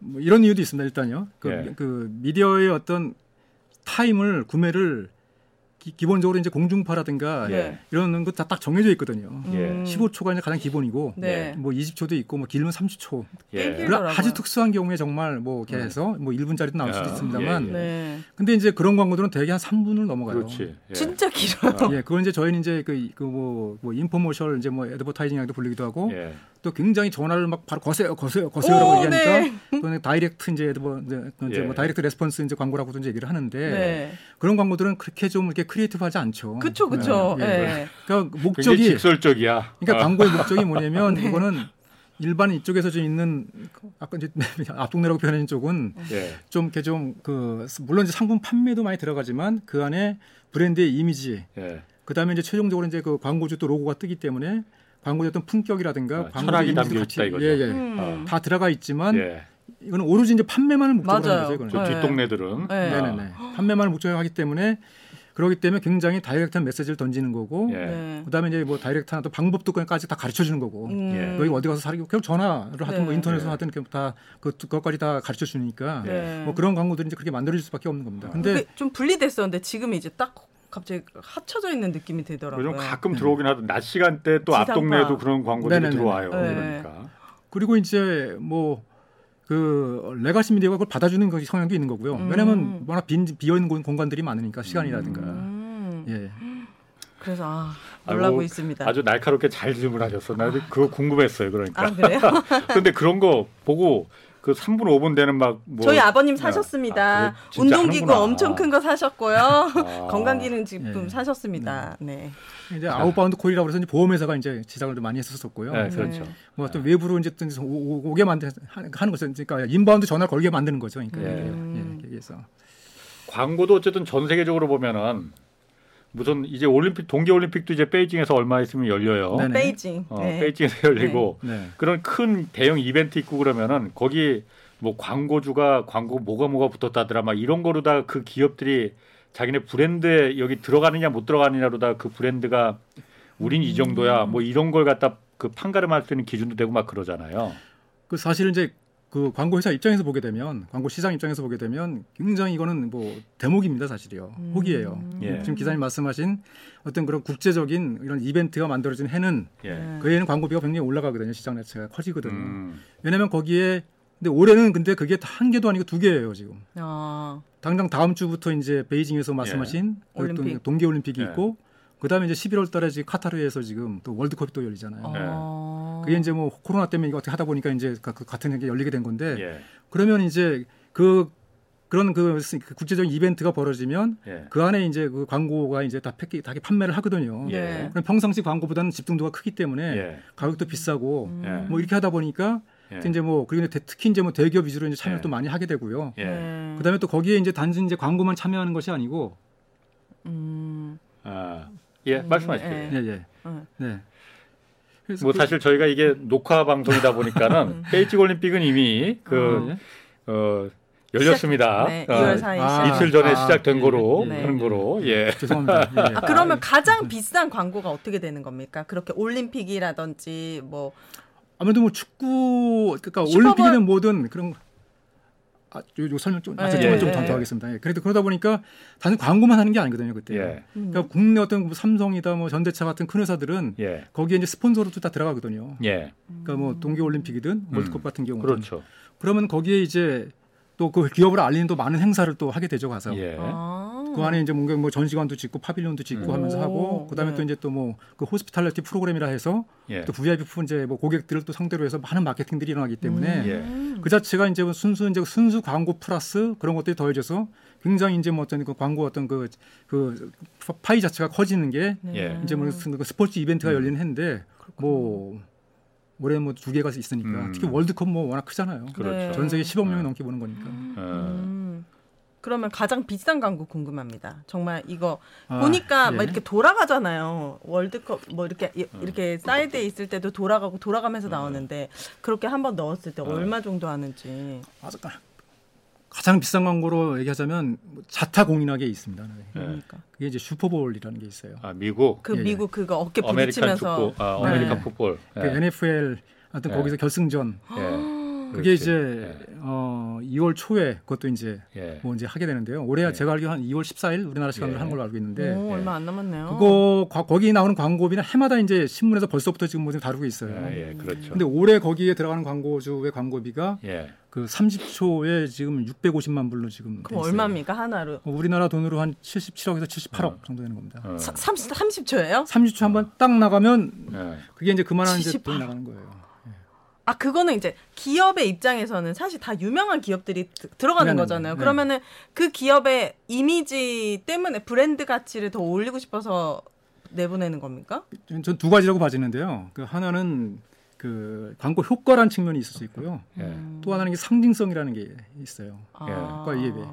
뭐 이런 이유도 있습니다. 일단요. 그, 예. 그 미디어의 어떤 타임을 구매를 기, 본적으로 이제 공중파라든가 예. 이런 거다딱 정해져 있거든요. 예. 음. 15초가 이제 가장 기본이고 네. 뭐 20초도 있고 뭐 길면 30초. 예. 아주 특수한 경우에 정말 뭐 이렇게 해서 뭐 1분짜리도 나올 수도 아, 있습니다만 예, 예. 네. 근데 이제 그런 광고들은 대개 한 3분을 넘어가요. 그렇지. 예. 진짜 길어요. 예, 그건 이제 저희는 이제 그그뭐 뭐 infomercial 이제 뭐 advertising이라고 불리기도 하고 예. 또 굉장히 전화를 막 바로 거세요, 거세요, 거세요라고 오, 얘기하니까 네. 또는 direct 이제 뭐 이제, 이제 예. 뭐 direct response 이제 광고라고도 이제 얘기를 하는데 네. 그런 광고들은 그렇게 좀 이렇게 creative하지 않죠. 그쵸, 그쵸. 예, 예. 예. 그러니까 목적이 직설적이야. 그러니까 아, 광고의 목적이 뭐냐면 이거는 일반 이쪽에서 좀 있는 아까 이제 앞동네라고 표현하는 쪽은 예. 좀 이렇게 좀 그 물론 이제 상품 판매도 많이 들어가지만 그 안에 브랜드의 이미지 예. 그다음에 이제 최종적으로 이제 그 광고주 또 로고가 뜨기 때문에 광고의 어떤 품격이라든가 아, 광고의 철학이 담겨 있다 이거죠. 예, 예. 음. 다 들어가 있지만 예. 이거는 오로지 이제 판매만을 목적으로 맞아요. 하는 거죠. 이거는. 네. 뒷동네들은 네. 아, 네네네. 판매만을 목적으로 하기 때문에 그렇기 때문에 굉장히 다이렉트한 메시지를 던지는 거고 예. 네. 그다음에 이제 뭐 다이렉트한 또 방법도까지 다 가르쳐 주는 거고 음. 예. 너희 어디 가서 사기 그냥 전화를 하든 뭐 네. 인터넷으로 네. 하든 이렇게 다 그, 그것까지 다 가르쳐 주니까 네. 뭐 그런 광고들이 이제 그렇게 만들어질 수밖에 없는 겁니다. 근데 그게 좀 분리됐었는데 지금 이제 딱 갑자기 합쳐져 있는 느낌이 들더라고요. 요즘 가끔 들어오긴 하도 낮 시간대 또 지상파. 앞동네에도 그런 광고들이 네네네. 들어와요. 네. 그러니까. 그리고 이제 뭐 그 레가시 미디어가 그걸 받아주는 그 성향도 있는 거고요. 음. 왜냐하면 워낙 빈 비어 있는 공- 공간들이 많으니까 시간이라든가. 음. 예. 그래서 아, 놀라고 아이고, 있습니다. 아주 날카롭게 잘 질문하셨어. 나 그거 궁금했어요. 그러니까. 아 그래요? 근데 그런 거 보고 그 3분 5분 되는 막 뭐. 저희 아버님 네. 사셨습니다. 아, 운동기구. 엄청 큰 거 사셨고요. 아. 건강기능식품 예. 사셨습니다. 네. 이제 아웃 bound call이라고 해서 이제 보험회사가 이제 제작을 좀 많이 했었었고요. 네, 그렇죠. 뭐 어떤 외부로 이제 또 오- 오- 오게 만드 하는 하는 거죠. 그러니까 inbound 전화를 걸게 만드는 거죠. 그러니까 예. 예, 그래서 광고도 어쨌든 전 세계적으로 보면은 무슨 이제 올림픽 동계 올림픽도 이제 베이징에서 얼마 있으면 열려요. 네네. 베이징. 어, 네. 베이징에서 열리고 네. 그런 큰 대형 이벤트 있고 그러면은 거기 뭐 광고주가 광고 뭐가 뭐가 붙었다더라 막 이런 거로 다 그 기업들이 자기네 브랜드에 여기 들어가느냐 못 들어가느냐로 다 그 브랜드가 우린 이 정도야 뭐 이런 걸 갖다 그 판가름할 수 있는 기준도 되고 막 그러잖아요. 그 사실 이제 그 광고 회사 입장에서 보게 되면 광고 시장 입장에서 보게 되면 굉장히 이거는 뭐 대목입니다 사실이요 음. 혹이에요. 예. 지금 기자님 말씀하신 어떤 그런 국제적인 이런 이벤트가 만들어진 해는 예. 네. 그 해는 광고비가 굉장히 올라가거든요 시장 자체가 커지거든요. 음. 왜냐하면 거기에 근데 올해는 근데 그게 한 개도 아니고 두 개예요 지금. 아, 당장 다음 주부터 이제 베이징에서 말씀하신 그 올림픽. 동계 올림픽이 예. 있고 그다음에 이제 11월 달에 지금 카타르에서 지금 또 월드컵이 또 열리잖아요. 어. 그게 이제 뭐 코로나 때문에 이거 어떻게 하다 보니까 이제 가- 그 같은 게 열리게 된 건데 예. 그러면 이제 그 그런 그 스- 그 국제적인 이벤트가 벌어지면 예. 그 안에 이제 그 광고가 이제 다 패키 다 판매를 하거든요. 예. 그럼 평상시 광고보다는 집중도가 크기 때문에 예. 가격도 비싸고 음. 예. 뭐 이렇게 하다 보니까 예. 이제 뭐 그리고 특히 이제 뭐 대기업 위주로 이제 참여를 예. 또 많이 하게 되고요. 예. 네. 그다음에 또 거기에 이제 단순 이제 광고만 참여하는 것이 아니고 음. 아. 예, 말씀하십시오. 네. 예 예. 어. 네. 그래서 뭐 그- 사실 저희가 이게 녹화 방송이다 보니까는 베이징 올림픽은 이미 그 예. 어, 열렸습니다. 네, 어, 2월 4일. 아, 이틀 전에 아, 시작된 예, 거로 네. 하는 거로 예. 죄송합니다. 예, 예. 아, 그러면 가장 비싼 광고가 어떻게 되는 겁니까? 그렇게 올림픽이라든지 뭐 아무래도 뭐 축구 그러니까 슈퍼볼- 올림픽이든 뭐든 그런 아, 요, 요 설명 좀, 아, 예, 조금만 예, 좀 예. 더 하겠습니다. 예. 그래도 그러다 보니까 단순 광고만 하는 게 아니거든요, 그때. 예. 그러니까 국내 어떤 뭐 삼성이다, 뭐 현대차 같은 큰 회사들은 예. 거기에 이제 스폰서로도 다 들어가거든요. 예. 그러니까 뭐 동계 올림픽이든 월드컵 같은 경우는 그렇죠. 그러면 거기에 이제 또 그 기업을 알리는 또 많은 행사를 또 하게 되죠 가서. 예. 아. 그 안에 이제 뭔가 뭐 전시관도 짓고 pavilion도 짓고 음. 하면서 오, 하고 그다음에 네. 또 이제 또 뭐 그 hospitality 프로그램이라 해서 예. 또 VIP 이제 뭐 고객들을 또 상대로 해서 많은 마케팅들이 일어나기 때문에 예. 그 자체가 이제 뭐 순수 이제 순수 광고 플러스 그런 것들이 더해져서 굉장히 이제 뭐 어떤 그 광고 어떤 그, 그 파이 자체가 커지는 게 예. 이제 뭐그 스포츠 이벤트가 열리는 해인데 뭐 올해 뭐 두 개가 있으니까 음. 특히 월드컵 뭐 워낙 크잖아요. 그렇죠. 네. 전 세계 10억 명이 네. 넘게 보는 거니까. 어. 음. 그러면 가장 비싼 광고 궁금합니다. 정말 이거 아, 보니까 예. 막 이렇게 돌아가잖아요. 월드컵 뭐 이렇게 이- 어. 이렇게 사이드에 있을 때도 돌아가고 돌아가면서 나오는데 그렇게 한 번 넣었을 때 얼마 정도 하는지. 아, 잠깐. 가장 비싼 광고로 얘기하자면 뭐 자타 공인하게 있습니다. 네. 그러니까 그게 이제 슈퍼볼이라는 게 있어요. 아, 미국 그 예, 예. 미국 그거 어깨 American 부딪히면서 축구, 아, American 네. 풋볼. 그 예. NFL 하여튼 예. 거기서 결승전 예. 그게 그렇지. 이제 어 2월 초에 그것도 이제 예. 뭐 이제 하게 되는데요. 올해 예. 제가 알기로 한 2월 14일 우리나라 시간으로 예. 한 걸로 알고 있는데 오, 예. 얼마 안 남았네요. 그거 과- 거기 나오는 광고비는 해마다 이제 신문에서 벌써부터 지금 뭐 다루고 있어요. 예, 예, 그렇죠. 근데 올해 거기에 들어가는 광고주의 광고비가 예. 그 30초에 지금 650만 불로 지금 돼 그럼. 얼마입니까 하나로? 어, 우리나라 돈으로 한 77억에서 78억 어. 정도 되는 겁니다. 어. 사, 30 30초예요? 30초 한번 딱 나가면 예. 그게 이제 그만한 이제 78. 돈이 나가는 거예요. 아 그거는 이제 기업의 입장에서는 사실 다 유명한 기업들이 드- 들어가는 네네네. 거잖아요. 네. 그러면은 그 기업의 이미지 때문에 브랜드 가치를 더 올리고 싶어서 내보내는 겁니까? 전 두 가지라고 봐지는데요. 그 하나는 그 광고 효과라는 측면이 있을 수 있고요. 예. 또 하나는 게 상징성이라는 게 있어요. 아. 그러니까 이게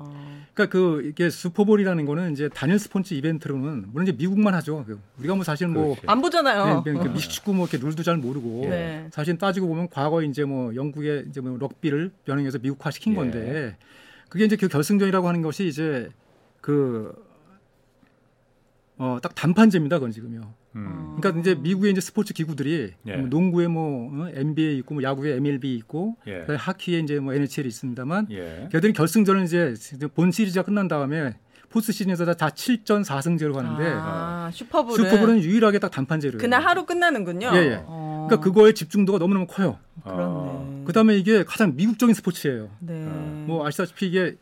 그러니까 그 이게 슈퍼볼이라는 거는 이제 단일 스포츠 이벤트로는 물론 이제 미국만 하죠. 그 우리가 뭐 사실 뭐. 안 보잖아요. 네, 그 미식축구 뭐 이렇게 룰도 잘 모르고 네. 사실 따지고 보면 과거에 이제 뭐 영국의 이제 뭐 럭비를 변형해서 미국화 시킨 예. 건데 그게 이제 그 결승전이라고 하는 것이 이제 그 어, 딱 단판제입니다, 그건 지금요. 음. 그러니까 이제 미국의 이제 스포츠 기구들이 예. 뭐 농구에 뭐 어, NBA 있고 뭐 야구에 MLB 있고 예. 하키에 이제 뭐 NHL이 있습니다만 예. 걔들이 결승전을 이제 본 시리즈가 끝난 다음에 포스트 시즌에서 다, 다 7전 4승제로 가는데 아, 슈퍼볼은, 슈퍼볼은 유일하게 딱 단판제로. 그날 하루 끝나는군요. 예, 예. 어, 그러니까 그거의 집중도가 너무너무 커요. 그렇네. 어. 그다음에 이게 가장 미국적인 스포츠예요. 네. 뭐 아시다시피 이게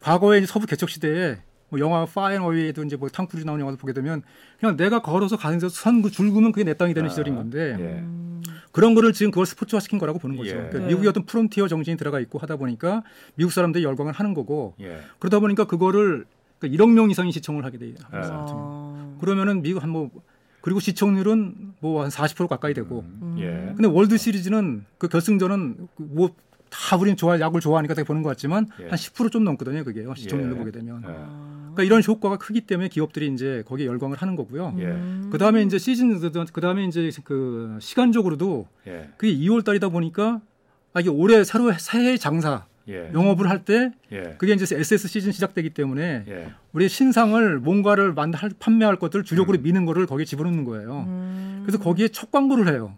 과거에 서부 개척 시대에 뭐 영화 Far and Away도 이제 뭐 톰 크루즈 나오는 영화도 보게 되면 그냥 내가 걸어서 가는 데서 선그 줄그면 그게 내 땅이 되는 아, 시절인 건데 예. 음. 그런 거를 지금 그걸 스포츠화 시킨 거라고 보는 거죠. 예. 그러니까 네. 미국의 어떤 프론티어 정신이 들어가 있고 하다 보니까 미국 사람들이 열광을 하는 거고 예. 그러다 보니까 그거를 그러니까 1억 명 이상이 시청을 하게 돼요. 예. 어. 그러면은 미국 한뭐 그리고 시청률은 뭐 한 40% 가까이 되고 음, 예. 근데 월드 시리즈는 그 결승전은 뭐 다 우리는 좋아 야구를 좋아하니까 되게 보는 것 같지만 예. 한 10%좀 넘거든요 그게 시청률로 예. 보게 되면 예. 그러니까 이런 효과가 크기 때문에 기업들이 이제 거기에 열광을 하는 거고요. 예. 음. 그 다음에 이제 시즌 그 다음에 이제 그 시간적으로도 예. 그게 2월 달이다 보니까 아 이게 올해 새로 새해 장사 예. 영업을 할때 예. 그게 이제 SS 시즌 시작되기 때문에 예. 우리 신상을 뭔가를 만 할- 판매할 것들 주력으로 미는 거를 거기에 집어넣는 거예요. 음. 그래서 거기에 첫 광고를 해요.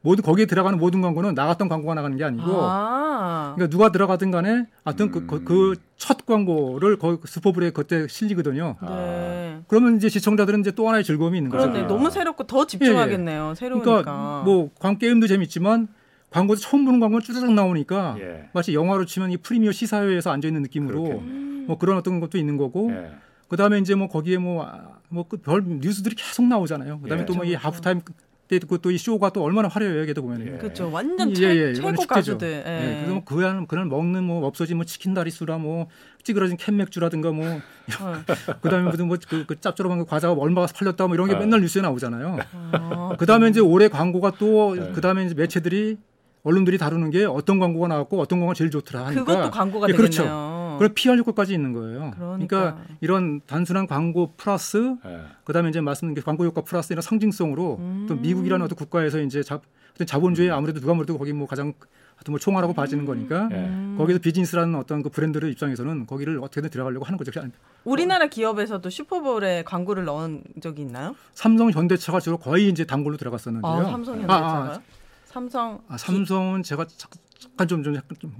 모두 거기에 들어가는 모든 광고는 나갔던 광고가 나가는 게 아니고 아. 그러니까 누가 들어가든 간에 하여튼 음. 그첫 광고를 거기 슈퍼볼에 그때 실리거든요. 네. 그러면 이제 시청자들은 이제 또 하나의 즐거움이 있는 거죠. 그런데 아. 너무 새롭고 더 집중하겠네요. 새로우니까. 그러니까 뭐 광 게임도 재밌지만 광고도 처음 보는 광고는 쭈르륵 나오니까 예. 마치 영화로 치면 이 프리미어 시사회에서 앉아 있는 느낌으로 그렇겠네. 뭐 그런 어떤 것도 있는 거고 예. 그다음에 이제 뭐 거기에 뭐뭐그별 뉴스들이 계속 나오잖아요. 그다음에 예. 또뭐이 그렇죠. 하프타임 때 또이 쇼가 또 얼마나 화려해요. 이게 또 보면 예. 그렇죠. 완전 예, 최, 예, 최고. 가수들. 예. 예. 그래서 뭐 그냥 그냥 먹는 뭐 없어진 뭐 치킨 다리수라 뭐 찌그러진 캔맥주라든가 뭐 어. 그다음에 무슨 뭐그 그 짭조름한 그 과자가 얼마가 팔렸다 뭐 이런 게 아. 맨날 뉴스에 나오잖아요. 어. 그다음에 이제 올해 광고가 또 네. 그다음에 이제 매체들이 언론들이 다루는 게 어떤 광고가 나왔고 어떤 광고가 제일 좋더라 하니까 그것도 광고가 예, 그렇죠. 되겠네요. 그 런 PR 효과까지 있는 거예요. 그러니까. 그러니까 이런 단순한 광고 플러스 예. 그다음에 이제 말씀드린 게 광고 효과 플러스 이런 상징성으로 음. 또 미국이라는 어떤 국가에서 이제 자, 어떤 자본주의 아무래도 누가 뭐래도 거기 뭐 가장 하여튼 뭐 총알하고 봐지는 거니까 예. 음. 거기서 비즈니스라는 어떤 그 브랜드의 입장에서는 거기를 어떻게든 들어가려고 하는 거죠. 우리나라 기업에서도 슈퍼볼에 광고를 넣은 적이 있나요? 삼성 현대차가 주로 거의 이제 단골로 들어갔었는데요. 아, 삼성 아, 현대차가요? 아, 삼성 아, 삼성은 제가 잠깐 좀, 좀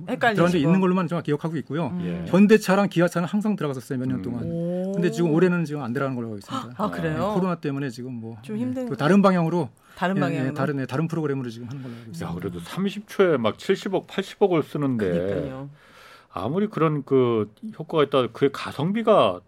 약간 좀적 있는 걸로만 제가 기억하고 있고요. 음. 예. 현대차랑 기아차는 항상 들어갔었어요 몇년 음. 동안. 오. 근데 지금 올해는 지금 안 들어가는 걸로 알고 있습니다. 아 그래요? 코로나 때문에 지금 뭐 좀 힘든 또 다른 방향으로 다른 예, 방향으로 예, 다른 예, 다른 프로그램으로 지금 하는 걸로 알고 야, 있습니다. 그래도 30초에 막 70억, 80억을 쓰는데 그러니까요. 아무리 그런 그 효과가 있다 그 가성비가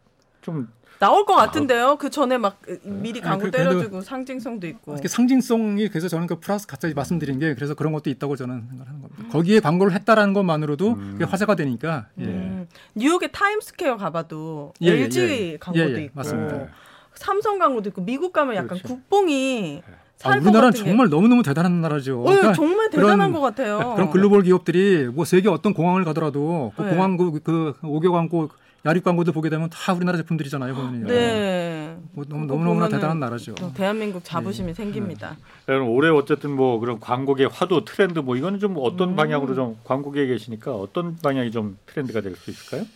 좀 나올 것 같은데요. 그 전에 막 미리 광고 그- 때려주고 상징성도 있고. 이렇게 상징성이 그래서 저는 그 플러스 갑자기 말씀드린 게 그래서 그런 것도 있다고 저는 생각하는 겁니다. 거기에 광고를 했다라는 것만으로도 음. 그게 화제가 되니까 예. 음. 뉴욕의 타임스퀘어 가봐도 예, 예, LG 예. 광고도 예, 예, 있고 맞습니다. 네. 삼성 광고도 있고 미국 가면 약간 그렇죠. 국뽕이 아, 살것 우리나라는 같은 게- 정말 너무너무 대단한 나라죠. 어, 그러니까 정말 그런- 대단한 것 같아요. 그런 글로벌 기업들이 뭐 세계 어떤 공항을 가더라도 그 네. 공항 그, 그 오개 광고 야립 광고도 보게 되면 다 우리나라 제품들이잖아요. 보면요. 네. 뭐 너무 보면은 대단한 나라죠. 또 대한민국 네. 자부심이 생깁니다. 그럼 올해 어쨌든 뭐 그런 광고계 화두 트렌드 뭐 이거는 좀 어떤 음. 방향으로 좀 광고계에 계시니까 어떤 방향이 좀 트렌드가 될 수 있을까요?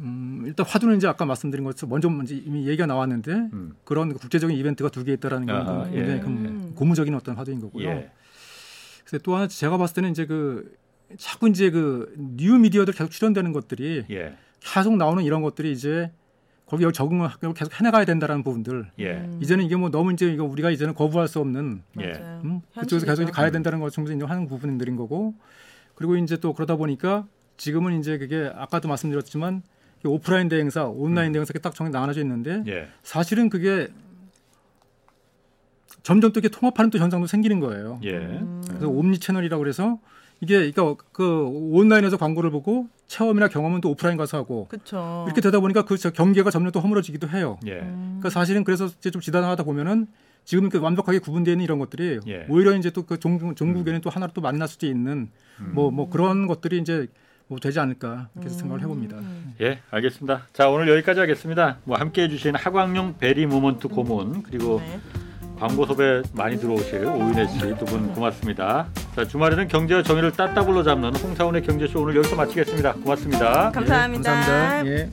음, 일단 화두는 이제 아까 말씀드린 것처럼 먼저 먼저 이미 얘기가 나왔는데 음. 그런 국제적인 이벤트가 두 개 있다라는 게 아하, 굉장히 예. 그 고무적인 어떤 화두인 거고요. 예. 그래서 또 하나 제가 봤을 때는 이제 그 자꾸 이제 그 뉴 미디어들 계속 출연되는 것들이 예. 계속 나오는 이런 것들이 이제 거기에 적응을 계속 해나가야 된다라는 부분들. 예. 음. 이제는 이게 뭐 너무 이제 이거 우리가 이제는 거부할 수 없는 예. 맞아요. 음? 그쪽에서 계속 이제. 가야 된다는 것 정도 인정하는 부분들인 거고 그리고 이제 또 그러다 보니까 지금은 이제 그게 아까도 말씀드렸지만 이 오프라인 대행사, 온라인 대행사 이렇게 딱 정해 나눠져 있는데 예. 사실은 그게 점점 또 이렇게 통합하는 또 현상도 생기는 거예요. 예. 음. 그래서 옴니 채널이라고 그래서 이게 그러니까 그 온라인에서 광고를 보고 체험이나 경험은 또 오프라인 가서 하고 그렇죠. 이렇게 되다 보니까 그저 경계가 점점 또 허물어지기도 해요. 예. 음. 그러니까 사실은 그래서 이제 좀 지단하다 보면은 지금 이렇게 완벽하게 구분되어 있는 이런 것들이 예. 오히려 이제 또 그 종국에는 또 하나로 또 만날 수도 있는 음. 뭐뭐 그런 것들이 이제 뭐 되지 않을까 이렇게 음. 생각을 해봅니다. 예, 알겠습니다. 자, 오늘 여기까지 하겠습니다. 뭐 함께 해 주신 하광용 베리 모먼트 고문 그리고 네. 광고 섭외 많이 들어오실 오윤혜 씨 두 분 고맙습니다. 자, 주말에는 경제와 정의를 따따블로 잡는 홍사원의 경제쇼 오늘 여기서 마치겠습니다. 고맙습니다. 감사합니다. 감사합니다. 예.